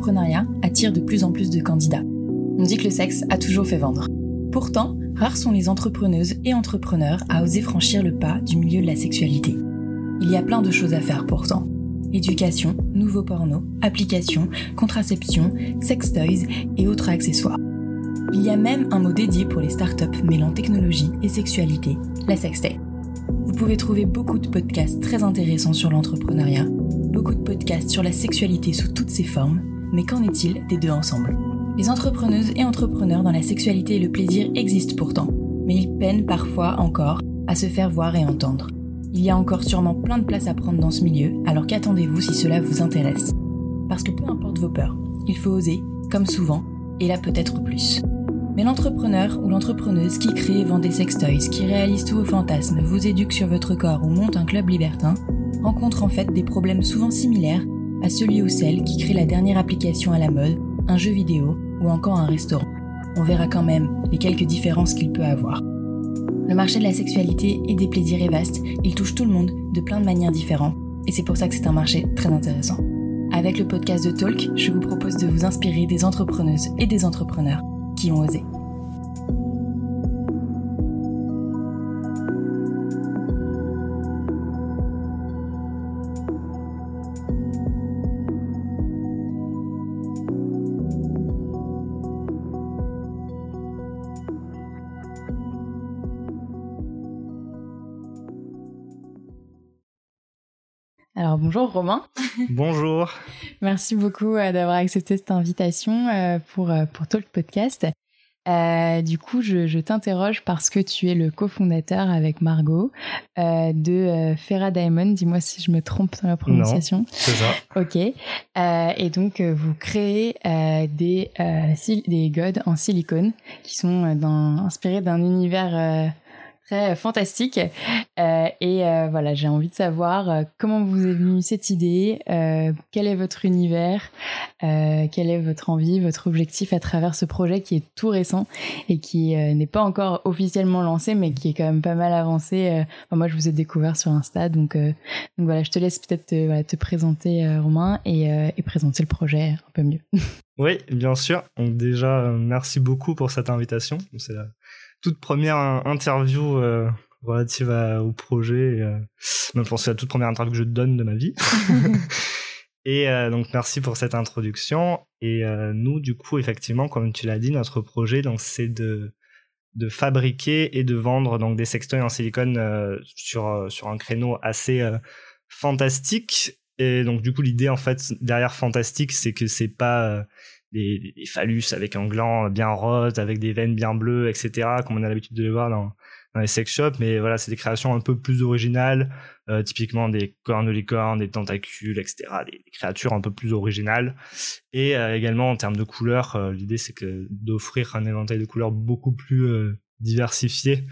l'entrepreneuriat attire de plus en plus de candidats. On dit que le sexe a toujours fait vendre. Pourtant, rares sont les entrepreneuses et entrepreneurs à oser franchir le pas du milieu de la sexualité. Il y a plein de choses à faire pourtant. Éducation, nouveaux porno, applications, contraception, sex toys et autres accessoires. Il y a même un mot dédié pour les startups mêlant technologie et sexualité, la sextech. Vous pouvez trouver beaucoup de podcasts très intéressants sur l'entrepreneuriat, beaucoup de podcasts sur la sexualité sous toutes ses formes, mais qu'en est-il des deux ensemble? Les entrepreneuses et entrepreneurs dans la sexualité et le plaisir existent pourtant, mais ils peinent parfois encore à se faire voir et entendre. Il y a encore sûrement plein de place à prendre dans ce milieu, alors qu'attendez-vous si cela vous intéresse? Parce que peu importe vos peurs, il faut oser, comme souvent, et là peut-être plus. Mais l'entrepreneur ou l'entrepreneuse qui crée et vend des sextoys, qui réalise tous vos fantasmes, vous éduque sur votre corps ou monte un club libertin, rencontre en fait des problèmes souvent similaires à celui ou celle qui crée la dernière application à la mode, un jeu vidéo ou encore un restaurant. On verra quand même les quelques différences qu'il peut avoir. Le marché de la sexualité et des plaisirs est vaste, il touche tout le monde de plein de manières différentes, et c'est pour ça que c'est un marché très intéressant. Avec le podcast de Talk, je vous propose de vous inspirer des entrepreneuses et des entrepreneurs qui ont osé. Bonjour Romain. Bonjour. Merci beaucoup euh, d'avoir accepté cette invitation euh, pour, euh, pour Talk Podcast. du coup, je, t'interroge parce que tu es le cofondateur avec Margot de Ferra Diamond. Dis-moi si je me trompe dans la prononciation. c'est ça. Ok. et donc, vous créez des, des godes en silicone qui sont dans, inspirés d'un univers très fantastique. Euh, et euh, voilà, j'ai envie de savoir euh, comment vous est venue cette idée, quel est votre univers, quelle est votre envie, votre objectif à travers ce projet qui est tout récent et qui n'est pas encore officiellement lancé, mais qui est quand même pas mal avancé. moi, je vous ai découvert sur Insta, donc, donc voilà, je te laisse peut-être te, te, présenter, Romain, et, et présenter le projet un peu mieux. Oui, bien sûr. Donc déjà, merci beaucoup pour cette invitation. Toute première interview euh, relative au projet. Euh, je pense que la toute première interview que je donne de ma vie. et euh, donc merci pour cette introduction. Et euh, nous, du coup, effectivement, comme tu l'as dit, notre projet, donc c'est de de fabriquer et de vendre donc des sextoys en silicone sur sur un créneau assez fantastique. Et donc du coup, l'idée en fait derrière fantastique, c'est que c'est pas des, phallus avec un gland bien rose, avec des veines bien bleues, etc., comme on a l'habitude de les voir dans, dans les sex shops. Mais voilà, c'est des créations un peu plus originales, euh, typiquement des cornes de licorne, des tentacules, etc., des, créatures un peu plus originales. Et euh, également en termes de couleurs, euh, l'idée c'est que d'offrir un éventail de couleurs beaucoup plus euh, diversifié,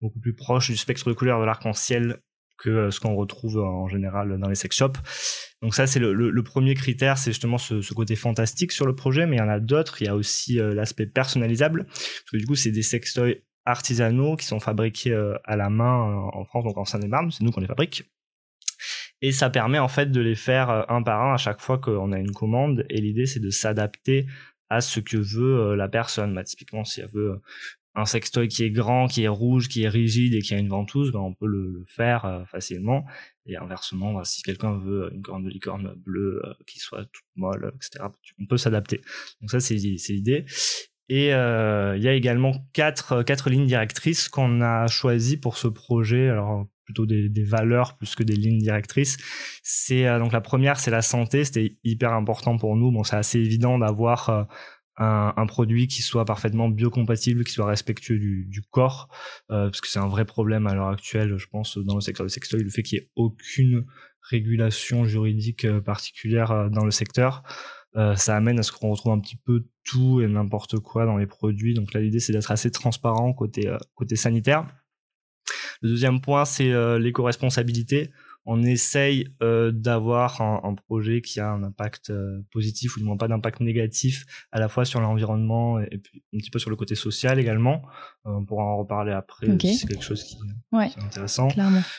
beaucoup plus proche du spectre de couleurs de l'arc-en-ciel que ce qu'on retrouve en général dans les sex shops. Donc ça, c'est le, premier critère, c'est justement ce, côté fantastique sur le projet, mais il y en a d'autres. Il y a aussi euh, l'aspect personnalisable, parce que du coup, c'est des sextoys artisanaux qui sont fabriqués euh, à la main euh, en France, donc en Seine-et-Marne, c'est nous qu'on les fabrique. Et ça permet en fait de les faire un par un à chaque fois qu'on a une commande. Et l'idée, c'est de s'adapter à ce que veut la personne. Bah, typiquement, si elle veut un sextoy qui est grand, qui est rouge, qui est rigide et qui a une ventouse, ben on peut le, faire euh, facilement. Et inversement, ben, si quelqu'un veut une corne de licorne bleue euh, qui soit toute molle, etc., on peut s'adapter. Donc ça, c'est l'idée. Et euh, il y a également quatre, quatre lignes directrices qu'on a choisies pour ce projet. Alors plutôt des, des, valeurs plus que des lignes directrices. C'est donc la première, c'est la santé. C'était hyper important pour nous. Bon, c'est assez évident d'avoir un, un, produit qui soit parfaitement biocompatible, qui soit respectueux du, corps, euh, parce que c'est un vrai problème à l'heure actuelle, je pense, dans le secteur du sextoy, le fait qu'il n'y ait aucune régulation juridique euh, particulière euh, dans le secteur. Euh, ça amène à ce qu'on retrouve un petit peu tout et n'importe quoi dans les produits. Donc là, l'idée, c'est d'être assez transparent côté, côté sanitaire. Le deuxième point, c'est l'éco-responsabilité on essaye euh, d'avoir un, projet qui a un impact euh, positif ou du moins pas d'impact négatif à la fois sur l'environnement et, puis un petit peu sur le côté social également. Euh, on pourra en reparler après. C'est quelque chose qui, est intéressant.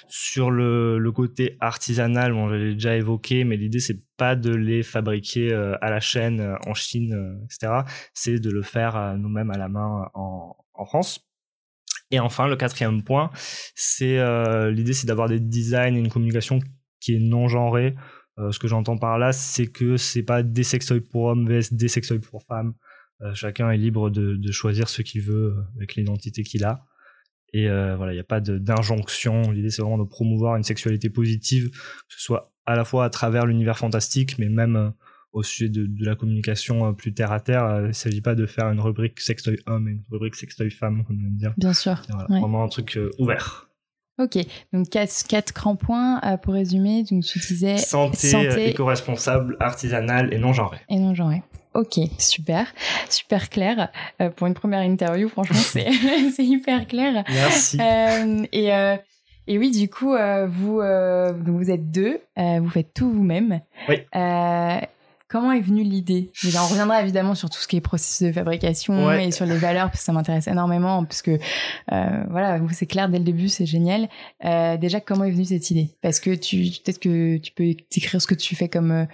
Sur le, le, côté artisanal, bon, je l'ai déjà évoqué, mais l'idée c'est pas de les fabriquer à la chaîne en Chine, etc. C'est de le faire nous-mêmes à la main en, en France. Et enfin, le quatrième point, c'est euh, l'idée, c'est d'avoir des designs et une communication qui est non genrée. Euh, ce que j'entends par là, c'est que c'est pas des sextoys pour hommes vs des sextoys pour femmes. Euh, chacun est libre de, de choisir ce qu'il veut avec l'identité qu'il a. Et voilà, il n'y a pas d'injonction. L'idée, c'est vraiment de promouvoir une sexualité positive, que ce soit à la fois à travers l'univers fantastique, mais même au sujet de, de, la communication euh, plus terre à terre. Euh, il ne s'agit pas de faire une rubrique sextoy homme et une rubrique sextoy femme, comme on dire. Bien sûr. Vraiment un truc euh, ouvert. Ok, donc quatre, quatre grands points pour résumer. Donc tu disais santé, santé éco-responsable, artisanale et non genrée. Et non genrée. Ok, super, super clair. pour une première interview, franchement, c'est hyper clair. Merci. et, et oui, du coup, vous, vous êtes deux, vous faites tout vous-même. Oui. Comment est venue l'idée? On reviendra évidemment sur tout ce qui est processus de fabrication et sur les valeurs, parce que ça m'intéresse énormément, parce que euh, voilà, c'est clair dès le début, c'est génial. Euh, déjà, comment est venue cette idée? Parce que tu peut-être que tu peux décrire ce que tu fais comme euh,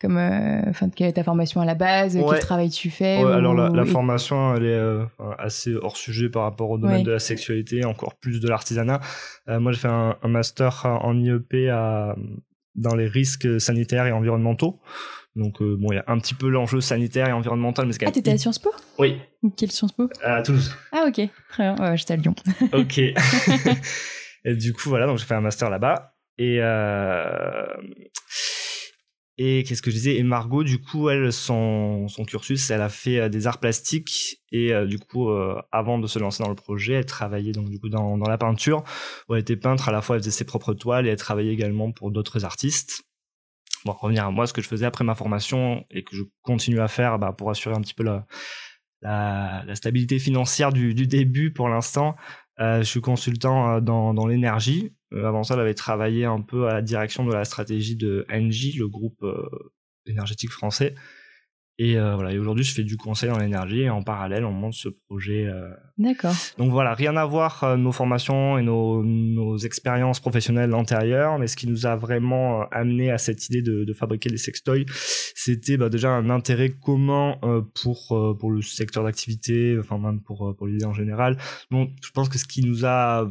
comme enfin quelle est ta formation à la base, quel travail tu fais? alors la, formation, elle est assez hors sujet par rapport au domaine de la sexualité, encore plus de l'artisanat. moi, j'ai fait un, un, master en IEP à, dans les risques sanitaires et environnementaux. Donc euh, bon, il y a un petit peu l'enjeu sanitaire et environnemental, mais c'est quand même. Ah, t'étais à Sciences Po Oui. Quelle Sciences Po À Toulouse. Ah ok, très bien. Ouais, j'étais à Lyon. ok. et du coup, voilà, donc j'ai fait un master là-bas. Et euh... et qu'est-ce que je disais? Et Margot, du coup, elle, son, son cursus, elle a fait euh, des arts plastiques et euh, du coup, avant de se lancer dans le projet, elle travaillait donc du coup dans, dans la peinture. Où elle était peintre à la fois, elle faisait ses propres toiles et elle travaillait également pour d'autres artistes bon, revenir à moi, ce que je faisais après ma formation et que je continue à faire bah, pour assurer un petit peu la, la, stabilité financière du, début pour l'instant. Euh, je suis consultant euh, dans, dans l'énergie. Euh, avant ça, j'avais travaillé un peu à la direction de la stratégie de Engie, le groupe énergétique français. Et euh, voilà. Et aujourd'hui, je fais du conseil en énergie et en parallèle, on monte ce projet. Euh... D'accord. Donc voilà, rien à voir euh, nos formations et nos, nos expériences professionnelles antérieures, mais ce qui nous a vraiment euh, amené à cette idée de, de fabriquer des sextoys, c'était bah, déjà un intérêt commun euh, pour pour le secteur d'activité, enfin même pour pour l'idée en général. Donc je pense que ce qui nous a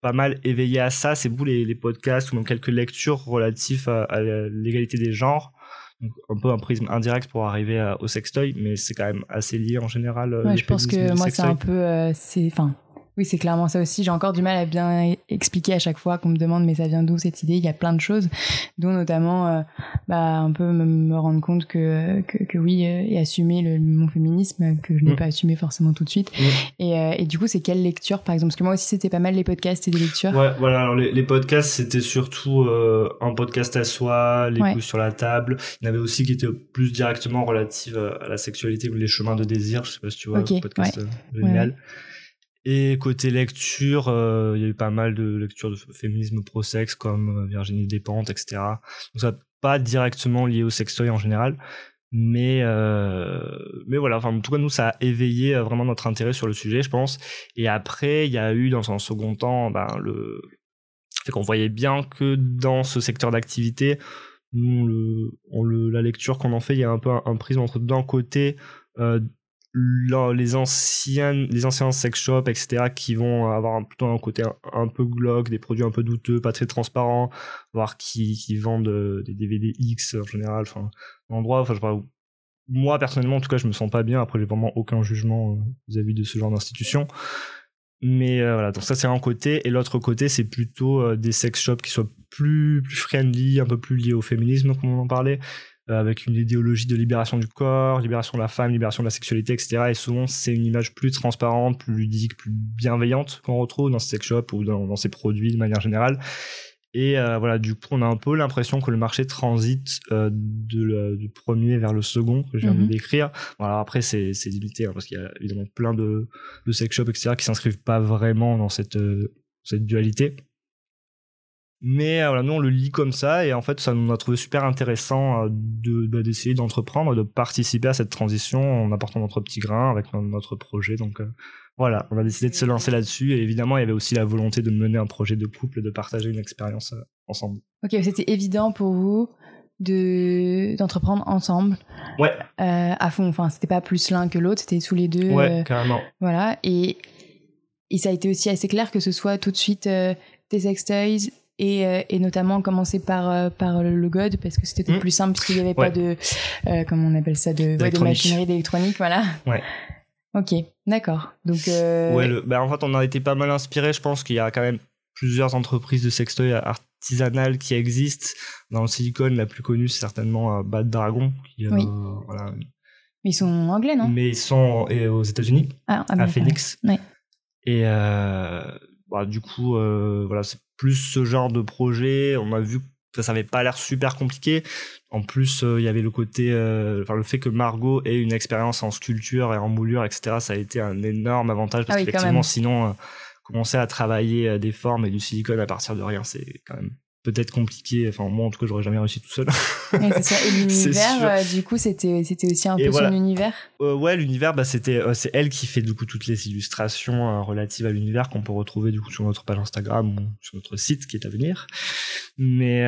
pas mal éveillé à ça, c'est vous les, les podcasts ou même quelques lectures relatives à, à l'égalité des genres un peu un prisme indirect pour arriver au sextoy, mais c'est quand même assez lié en général. Euh, je pense que moi, c'est un peu, euh, c'est, enfin, oui, c'est clairement ça aussi. J'ai encore du mal à bien expliquer à chaque fois qu'on me demande mais ça vient d'où cette idée? Il y a plein de choses, dont notamment euh, bah, un peu me, rendre compte que, que, que oui, euh, et assumer le, mon féminisme, que je n'ai mm. pas assumé forcément tout de suite. Mm. Et, euh, et, du coup, c'est quelle lecture, par exemple? Parce que moi aussi, c'était pas mal les podcasts et des lectures. Ouais, voilà. Alors les, les podcasts, c'était surtout euh, un podcast à soi, les ouais. sur la table. Il y en avait aussi qui étaient plus directement relatives à la sexualité ou les chemins de désir. Je sais pas si tu vois, okay, podcast génial. Et côté lecture, euh, il y a eu pas mal de lectures de féminisme pro-sexe comme euh, Virginie Despentes, etc. Donc ça pas directement lié au sextoy en général, mais euh, mais voilà. Enfin, en tout cas, nous ça a éveillé euh, vraiment notre intérêt sur le sujet, je pense. Et après, il y a eu dans un second temps, ben le fait qu'on voyait bien que dans ce secteur d'activité, le, le, la lecture qu'on en fait, il y a un peu un, un prisme entre d'un côté euh, les anciennes les anciens sex shops etc qui vont avoir un, plutôt un côté un, peu glauque des produits un peu douteux pas très transparents voire qui qui vendent euh, des DVD X en général enfin endroit enfin je sais moi personnellement en tout cas je me sens pas bien. Après j'ai vraiment aucun jugement euh, vis-à-vis de ce genre d'institution. Mais euh, voilà. Donc ça c'est un côté. Et l'autre côté c'est plutôt euh, des sex shops qui soient plus plus friendly un peu plus liés au féminisme comme on en parlait avec une idéologie de libération du corps, libération de la femme, libération de la sexualité, etc. Et souvent, c'est une image plus transparente, plus ludique, plus bienveillante qu'on retrouve dans ces sex shops ou dans, dans ces produits de manière générale. Et euh, voilà, du coup, on a un peu l'impression que le marché transite euh, de le, du premier vers le second que je viens mm -hmm. de mhm. décrire. Bon, alors après, c'est limité hein, parce qu'il y a évidemment plein de, de sex shops, etc., qui s'inscrivent pas vraiment dans cette, euh, cette dualité. Mais voilà, nous on le lit comme ça et en fait ça nous a trouvé super intéressant de bah, d'essayer d'entreprendre, de participer à cette transition en apportant notre petit grain avec notre projet. Donc voilà, on a décidé de se lancer là-dessus et évidemment il y avait aussi la volonté de mener un projet de couple, de partager une expérience ensemble. Ok, c'était évident pour vous de d'entreprendre ensemble. Ouais. Euh, à fond. Enfin, c'était pas plus l'un que l'autre, c'était tous les deux. Ouais, euh, carrément. Voilà. Et, et ça a été aussi assez clair que ce soit tout de suite euh, des sextoys et, euh, et notamment commencer par par le God parce que c'était mmh. plus simple puisqu'il n'y avait pas de comment on appelle ça de, de machinerie d'électronique, voilà. Ouais. Ok, d'accord. Donc. Ouais, le, bah, en fait, on a été pas mal inspiré. Je pense qu'il y a quand même plusieurs entreprises de sextoy artisanales qui existent. Dans le silicone, la plus connue, c'est certainement euh, Bad Dragon. Qui, oui. voilà. Mais ils sont anglais, non? Mais ils sont aux États-Unis, ah, à Phoenix. Ouais. Et euh, bah, du coup, euh, voilà, c'est plus ce genre de projet. On a vu que ça n'avait pas l'air super compliqué. En plus, il y avait le côté, enfin le fait que Margot ait une expérience en sculpture et en moulure, etc. Ça a été un énorme avantage parce ah qu'effectivement, sinon commencer à travailler euh, des formes et du silicone à partir de rien, c'est quand même peut-être compliqué. Enfin, moi, en tout cas, j'aurais jamais réussi tout seul. ça. Et l'univers, euh, du coup, c'était, c'était aussi un peu son univers? Euh, ouais, l'univers, bah, c'était, c'est elle qui fait du coup toutes les illustrations relatives à l'univers qu'on peut retrouver du coup sur notre page Instagram ou sur notre site qui est à venir. Mais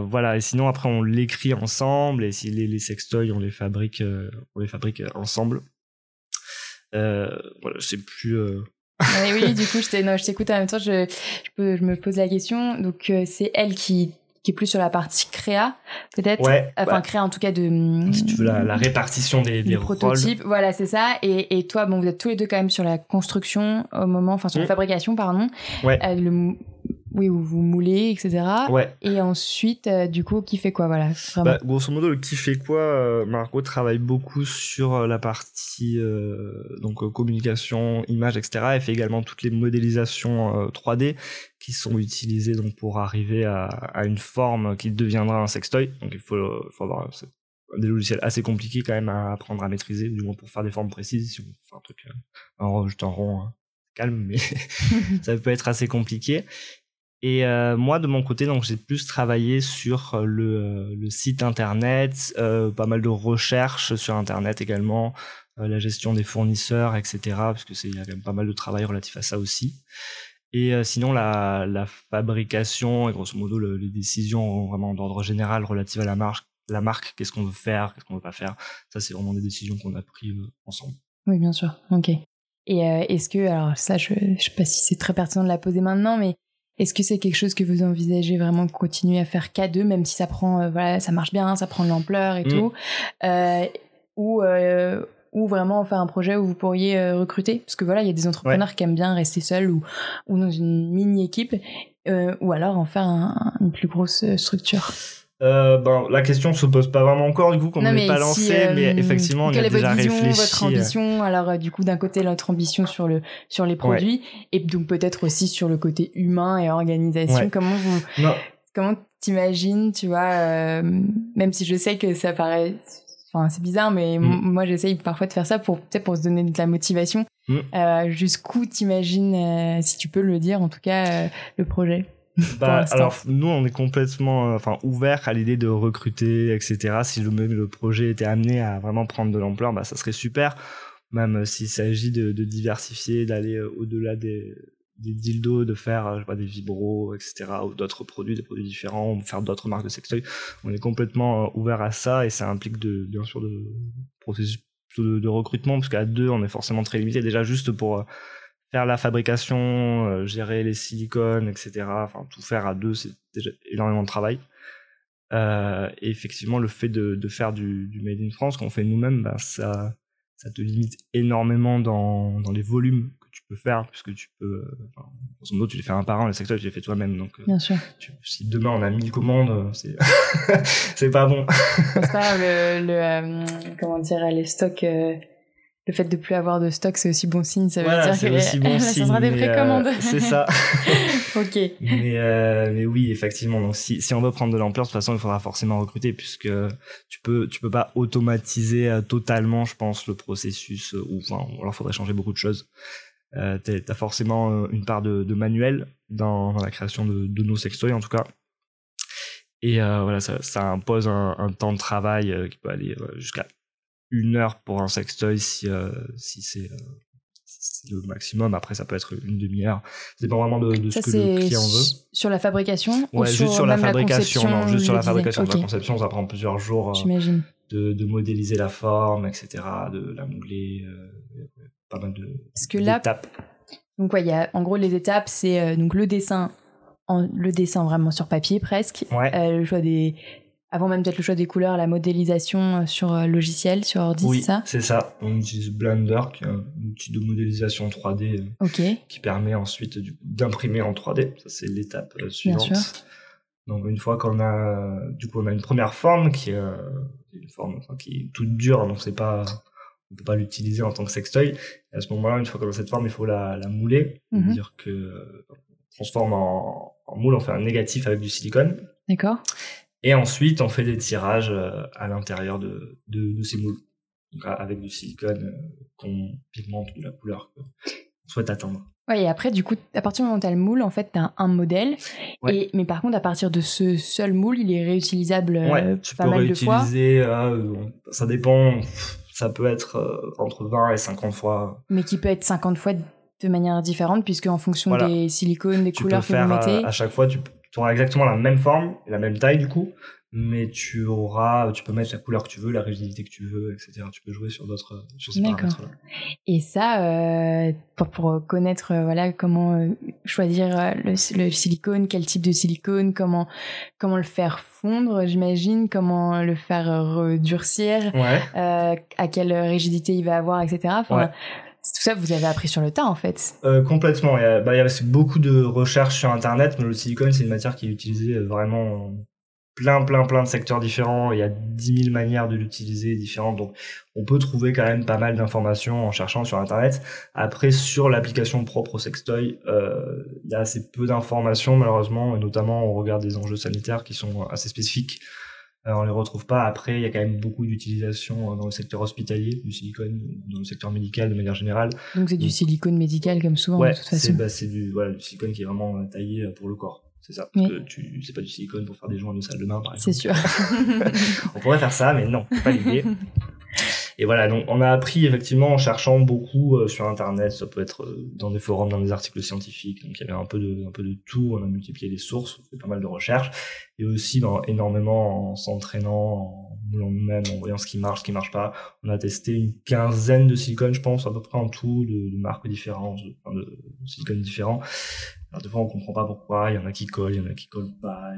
voilà. Et sinon, après, on l'écrit ensemble et si les, les sextoys, on les fabrique, on les fabrique ensemble. voilà, c'est plus oui, du coup, je t'écoute en même temps, je, je, je, me pose la question. Donc, euh, c'est elle qui, qui est plus sur la partie créa, peut-être? Ouais, Enfin, créa en tout cas de... Si tu veux, la, répartition des, des prototypes. Voilà, c'est ça. Et, et toi, bon, vous êtes tous les deux quand même sur la construction au moment, enfin sur la mm. fabrication, pardon. Ouais. Euh, le, oui, où vous moulez, etc. Ouais. Et ensuite, euh, du coup, qui fait quoi, voilà. Bah, grosso modo, le qui fait quoi, euh, Margot travaille beaucoup sur euh, la partie donc communication, image, etc. Elle fait également toutes les modélisations 3D qui sont utilisées donc pour arriver à, à, une forme qui deviendra un sextoy. Donc il faut, faut avoir des logiciels assez compliqués quand même à apprendre à maîtriser, du moins pour faire des formes précises. Si on fait un truc en, juste en rond, hein, calme, mais ça peut être assez compliqué. Et euh, moi, de mon côté, donc j'ai plus travaillé sur euh, le, euh, le site internet, pas mal de recherches sur internet également, la gestion des fournisseurs, etc. Parce que c'est y a quand même pas mal de travail relatif à ça aussi. Et sinon, la, la, fabrication et grosso modo les décisions vraiment d'ordre général relatives à la marque, la marque, qu'est-ce qu'on veut faire, qu'est-ce qu'on veut pas faire? Ça, c'est vraiment des décisions qu'on a prises ensemble. Oui, bien sûr. Ok. Et est-ce que, alors ça, je, je sais pas si c'est très pertinent de la poser maintenant, mais est-ce que c'est quelque chose que vous envisagez vraiment de continuer à faire qu'à deux, même si ça prend, euh, voilà, ça marche bien, ça prend de l'ampleur et mm. tout, euh, ou euh, ou vraiment faire un projet où vous pourriez euh, recruter, parce que voilà, il y a des entrepreneurs qui aiment bien rester seuls ou ou dans une mini équipe, euh, ou alors en faire une plus grosse structure. Euh, ben, la question se pose pas vraiment encore du coup qu'on n'est pas lancé euh, mais effectivement on y a déjà vision, réfléchi votre ambition? Alors euh, du coup d'un côté notre ambition sur le sur les produits et donc peut-être aussi sur le côté humain et organisation. Comment vous comment t'imagines tu vois même si je sais que ça paraît enfin c'est bizarre mais mm. moi j'essaye parfois de faire ça pour peut-être pour se donner de la motivation. Mm. jusqu'où t'imagines si tu peux le dire en tout cas le projet? bah, alors nous on est complètement euh, enfin ouvert à l'idée de recruter etc si le, le projet était amené à vraiment prendre de l'ampleur bah ça serait super. Même euh, s'il s'agit de, de, diversifier d'aller euh, au-delà des, des dildos de faire je sais pas, des vibros etc ou d'autres produits des produits différents ou faire d'autres marques de sextoy on est complètement ouvert à ça et ça implique de bien sûr de processus de, de recrutement parce qu'à deux on est forcément très limité. Déjà juste pour faire la fabrication, euh, gérer les silicones, etc. Enfin, tout faire à deux, c'est déjà énormément de travail. Euh, et effectivement, le fait de, de faire du, du, made in France qu'on fait nous-mêmes, ben, ça, ça te limite énormément dans, dans les volumes que tu peux faire, puisque tu peux, enfin, grosso modo, tu les fais un par un, le secteur, tu les fais toi-même. Donc, euh, Bien sûr. si demain on a 1000 commandes, c'est, c'est pas bon. c'est le, le comment dire, les stocks, le fait de plus avoir de stock, c'est aussi bon signe. Ça veut dire que aussi bon signe, ça sera des précommandes. Euh, c'est ça. ok. Mais, euh, mais oui, effectivement. Donc, si, si on veut prendre de l'ampleur, de toute façon, il faudra forcément recruter puisque tu peux, tu peux pas automatiser euh, totalement, je pense, le processus. Ou enfin, alors, faudrait changer beaucoup de choses. euh, t'as forcément une part de, de manuel dans, dans, la création de, de, nos sextoys en tout cas. Et voilà, ça, ça impose un, un, temps de travail qui peut aller jusqu'à une heure pour un sextoy si, si c'est le maximum. Après, ça peut être une demi-heure. C'est pas vraiment de, de ce que le client veut. Sur la fabrication Ouais, ou juste sur la fabrication. La non, juste sur la fabrication. La conception, ça prend plusieurs jours. J'imagine. De, de, modéliser la forme, etc., de la modeler, euh, pas mal de Parce que là, donc ouais, il y a en gros les étapes, c'est euh, donc le dessin, en, le dessin vraiment sur papier presque, ouais. euh, le choix des avant même peut-être le choix des couleurs, la modélisation euh, sur euh, logiciel, sur ordi, oui, c'est ça? c'est ça. On utilise Blender, qui est un outil de modélisation 3D euh, okay. qui permet ensuite d'imprimer en 3D. Ça, c'est l'étape suivante. Bien sûr. Donc une fois qu'on a, du coup, on a une première forme qui est une forme enfin, qui est toute dure, donc c'est pas, on peut pas l'utiliser en tant que sextoy. Et à ce moment-là, une fois qu'on a cette forme, il faut la, la mouler, mm -hmm. dire que on transforme en, en moule, on fait un négatif avec du silicone. D'accord. Et ensuite, on fait des tirages à l'intérieur de, de, de, ces moules, donc avec du silicone qu'on pigmente de la couleur qu'on souhaite atteindre. Ouais, et après, du coup, à partir du moment où tu as le moule, en fait, tu as un modèle. Ouais. Et, mais par contre, à partir de ce seul moule, il est réutilisable ouais, euh, tu pas peux mal de fois. réutiliser, euh, ça dépend, ça peut être euh, entre 20 et 50 fois. Mais qui peut être 50 fois de manière différente, puisque en fonction Voilà. des silicones, des Tu couleurs peux que faire vous mettez. à, à chaque fois, tu tu auras exactement la même forme la même taille du coup, mais tu auras, tu peux mettre la couleur que tu veux, la rigidité que tu veux, etc. Tu peux jouer sur d'autres, sur ces paramètres-là. Et ça, euh, pour, pour connaître euh, voilà comment euh, choisir euh, le, le, silicone, quel type de silicone, comment comment le faire fondre, j'imagine, comment le faire redurcir, Ouais. euh, à quelle rigidité il va avoir, etc. Enfin, Ouais. Tout ça, vous avez appris sur le tas, en fait. Euh, complètement. Il y a, bah, beaucoup de recherches sur Internet, mais le silicone, c'est une matière qui est utilisée vraiment dans plein, plein, plein de secteurs différents. Il y a 10 000 manières de l'utiliser différentes. Donc, on peut trouver quand même pas mal d'informations en cherchant sur Internet. Après, sur l'application propre au sextoy, euh, il y a assez peu d'informations, malheureusement, et notamment au regard des enjeux sanitaires qui sont assez spécifiques. Euh, on les retrouve pas. Après, il y a quand même beaucoup d'utilisation dans le secteur hospitalier, du silicone, dans le secteur médical de manière générale. Donc c'est du silicone médical comme souvent ouais, de toute façon. c'est bah, c'est du voilà du silicone qui est vraiment euh, taillé pour le corps. C'est ça. Parce Oui. que tu c'est pas du silicone pour faire des joints de salle de bain par C'est exemple. sûr. on pourrait faire ça, mais non, c'est pas l'idée. Et voilà, donc on a appris effectivement en cherchant beaucoup euh, sur internet, ça peut être euh, dans des forums, dans des articles scientifiques, donc il y avait un peu de un peu de tout, on a multiplié les sources, on fait pas mal de recherches, et aussi ben, énormément en s'entraînant, en moulant nous-mêmes, en voyant ce qui marche, ce qui marche pas. On a testé une quinzaine de silicones, je pense, à peu près en tout, de, de marques différentes, de, de silicones différents. Alors des fois on comprend pas pourquoi, il y en a qui collent, il y en a qui collent pas.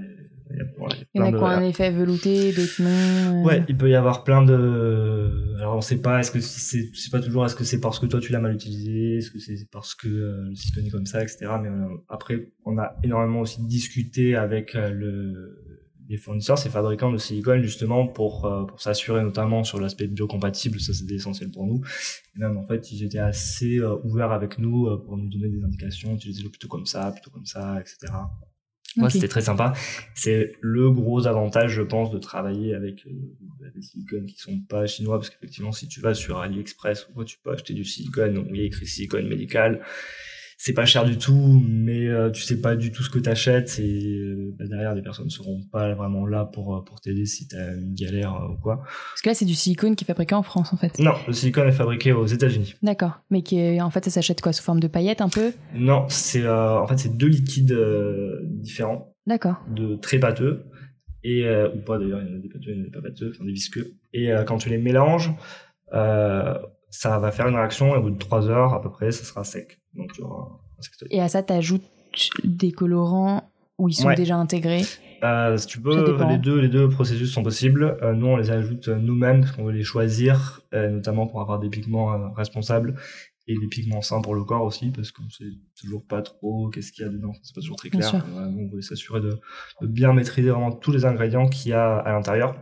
Il y, a, voilà, il y a Il y en a plein qui ont de- un effet velouté, d'autres non. euh. Ouais, il peut y avoir plein de. Alors on sait pas, est-ce que c'est, c'est pas toujours, est-ce que c'est parce que toi tu l'as mal utilisé, est-ce que c'est parce que euh, le silicone est comme ça, etc. Mais euh, après, on a énormément aussi discuté avec le les fournisseurs, ces fabricants de silicone justement pour euh, pour s'assurer notamment sur l'aspect biocompatible, ça c'était essentiel pour nous. Et même en fait, ils étaient assez euh, ouverts avec nous euh, pour nous donner des indications, utilisez-le plutôt comme ça, plutôt comme ça, etc. Moi, Ok. c'était très sympa. C'est le gros avantage, je pense, de travailler avec euh, des silicones qui sont pas chinois, parce qu'effectivement, si tu vas sur AliExpress ou quoi, tu peux acheter du silicone, donc il y a écrit silicone médical. C'est pas cher du tout, mais euh, tu sais pas du tout ce que t'achètes et euh, bah, derrière, les personnes seront pas vraiment là pour euh, pour t'aider si t'as une galère euh, ou quoi. Parce que là, c'est du silicone qui est fabriqué en France, en fait. Non, le silicone est fabriqué aux États-Unis. D'accord. Mais qui est, en fait, ça s'achète quoi Sous forme de paillettes, un peu? Non, c'est en fait c'est deux liquides différents. D'accord. de très pâteux et ou pas d'ailleurs il y en a des pâteux il y en a des pas pâteux enfin des visqueux et quand tu les mélanges euh, ça va faire une réaction et au bout de 3 heures à peu près ça sera sec donc tu auras Et à ça, t'ajoutes des colorants où ils sont Ouais. déjà intégrés. euh, si tu peux les deux les deux processus sont possibles Euh, nous on les ajoute nous-mêmes parce qu'on veut les choisir euh, notamment pour avoir des pigments euh, responsables et des pigments sains pour le corps aussi parce qu'on sait toujours pas trop qu'est-ce qu'il y a dedans c'est pas toujours très clair. Euh, nous, on veut s'assurer de, de bien maîtriser vraiment tous les ingrédients qu'il y a à l'intérieur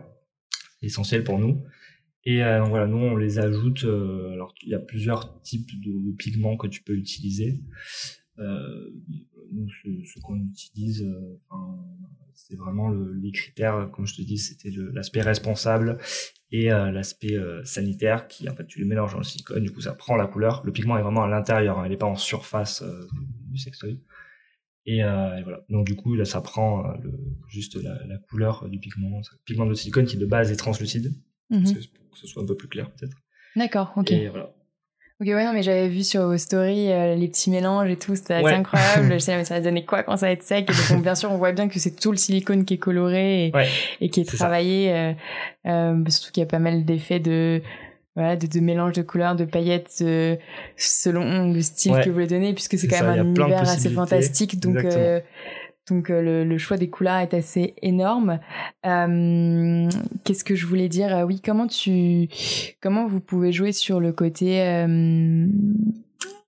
c'est essentiel pour nous et euh, donc voilà nous on les ajoute euh, alors il y a plusieurs types de, pigments que tu peux utiliser. Euh, nous ce, qu'on utilise euh, c'est vraiment le, les critères comme je te dis c'était l'aspect responsable et l'aspect sanitaire qui en fait tu le mélanges dans le silicone du coup ça prend la couleur. Le pigment est vraiment à l'intérieur hein, il n'est pas en surface du sextoy. Et, voilà. Donc du coup là ça prend juste la, couleur du pigment pigment de silicone qui de base est translucide mhm. pour que ce soit un peu plus clair peut-être d'accord ok et voilà Ok, ouais, non, mais j'avais vu sur vos stories euh, les petits mélanges et tout, c'était assez incroyable. je sais, mais ça va donner quoi quand ça va être sec? Et donc, bien sûr, on voit bien que c'est tout le silicone qui est coloré et, et qui est, travaillé. Euh, euh, surtout qu'il y a pas mal d'effets de, voilà, de, de mélange de couleurs, de paillettes euh, selon le style que vous voulez donner, puisque c'est quand même un univers assez fantastique. Donc, donc euh, le, choix des couleurs est assez énorme. Euh, Qu'est-ce que je voulais dire? Euh, Oui, comment tu, comment vous pouvez jouer sur le côté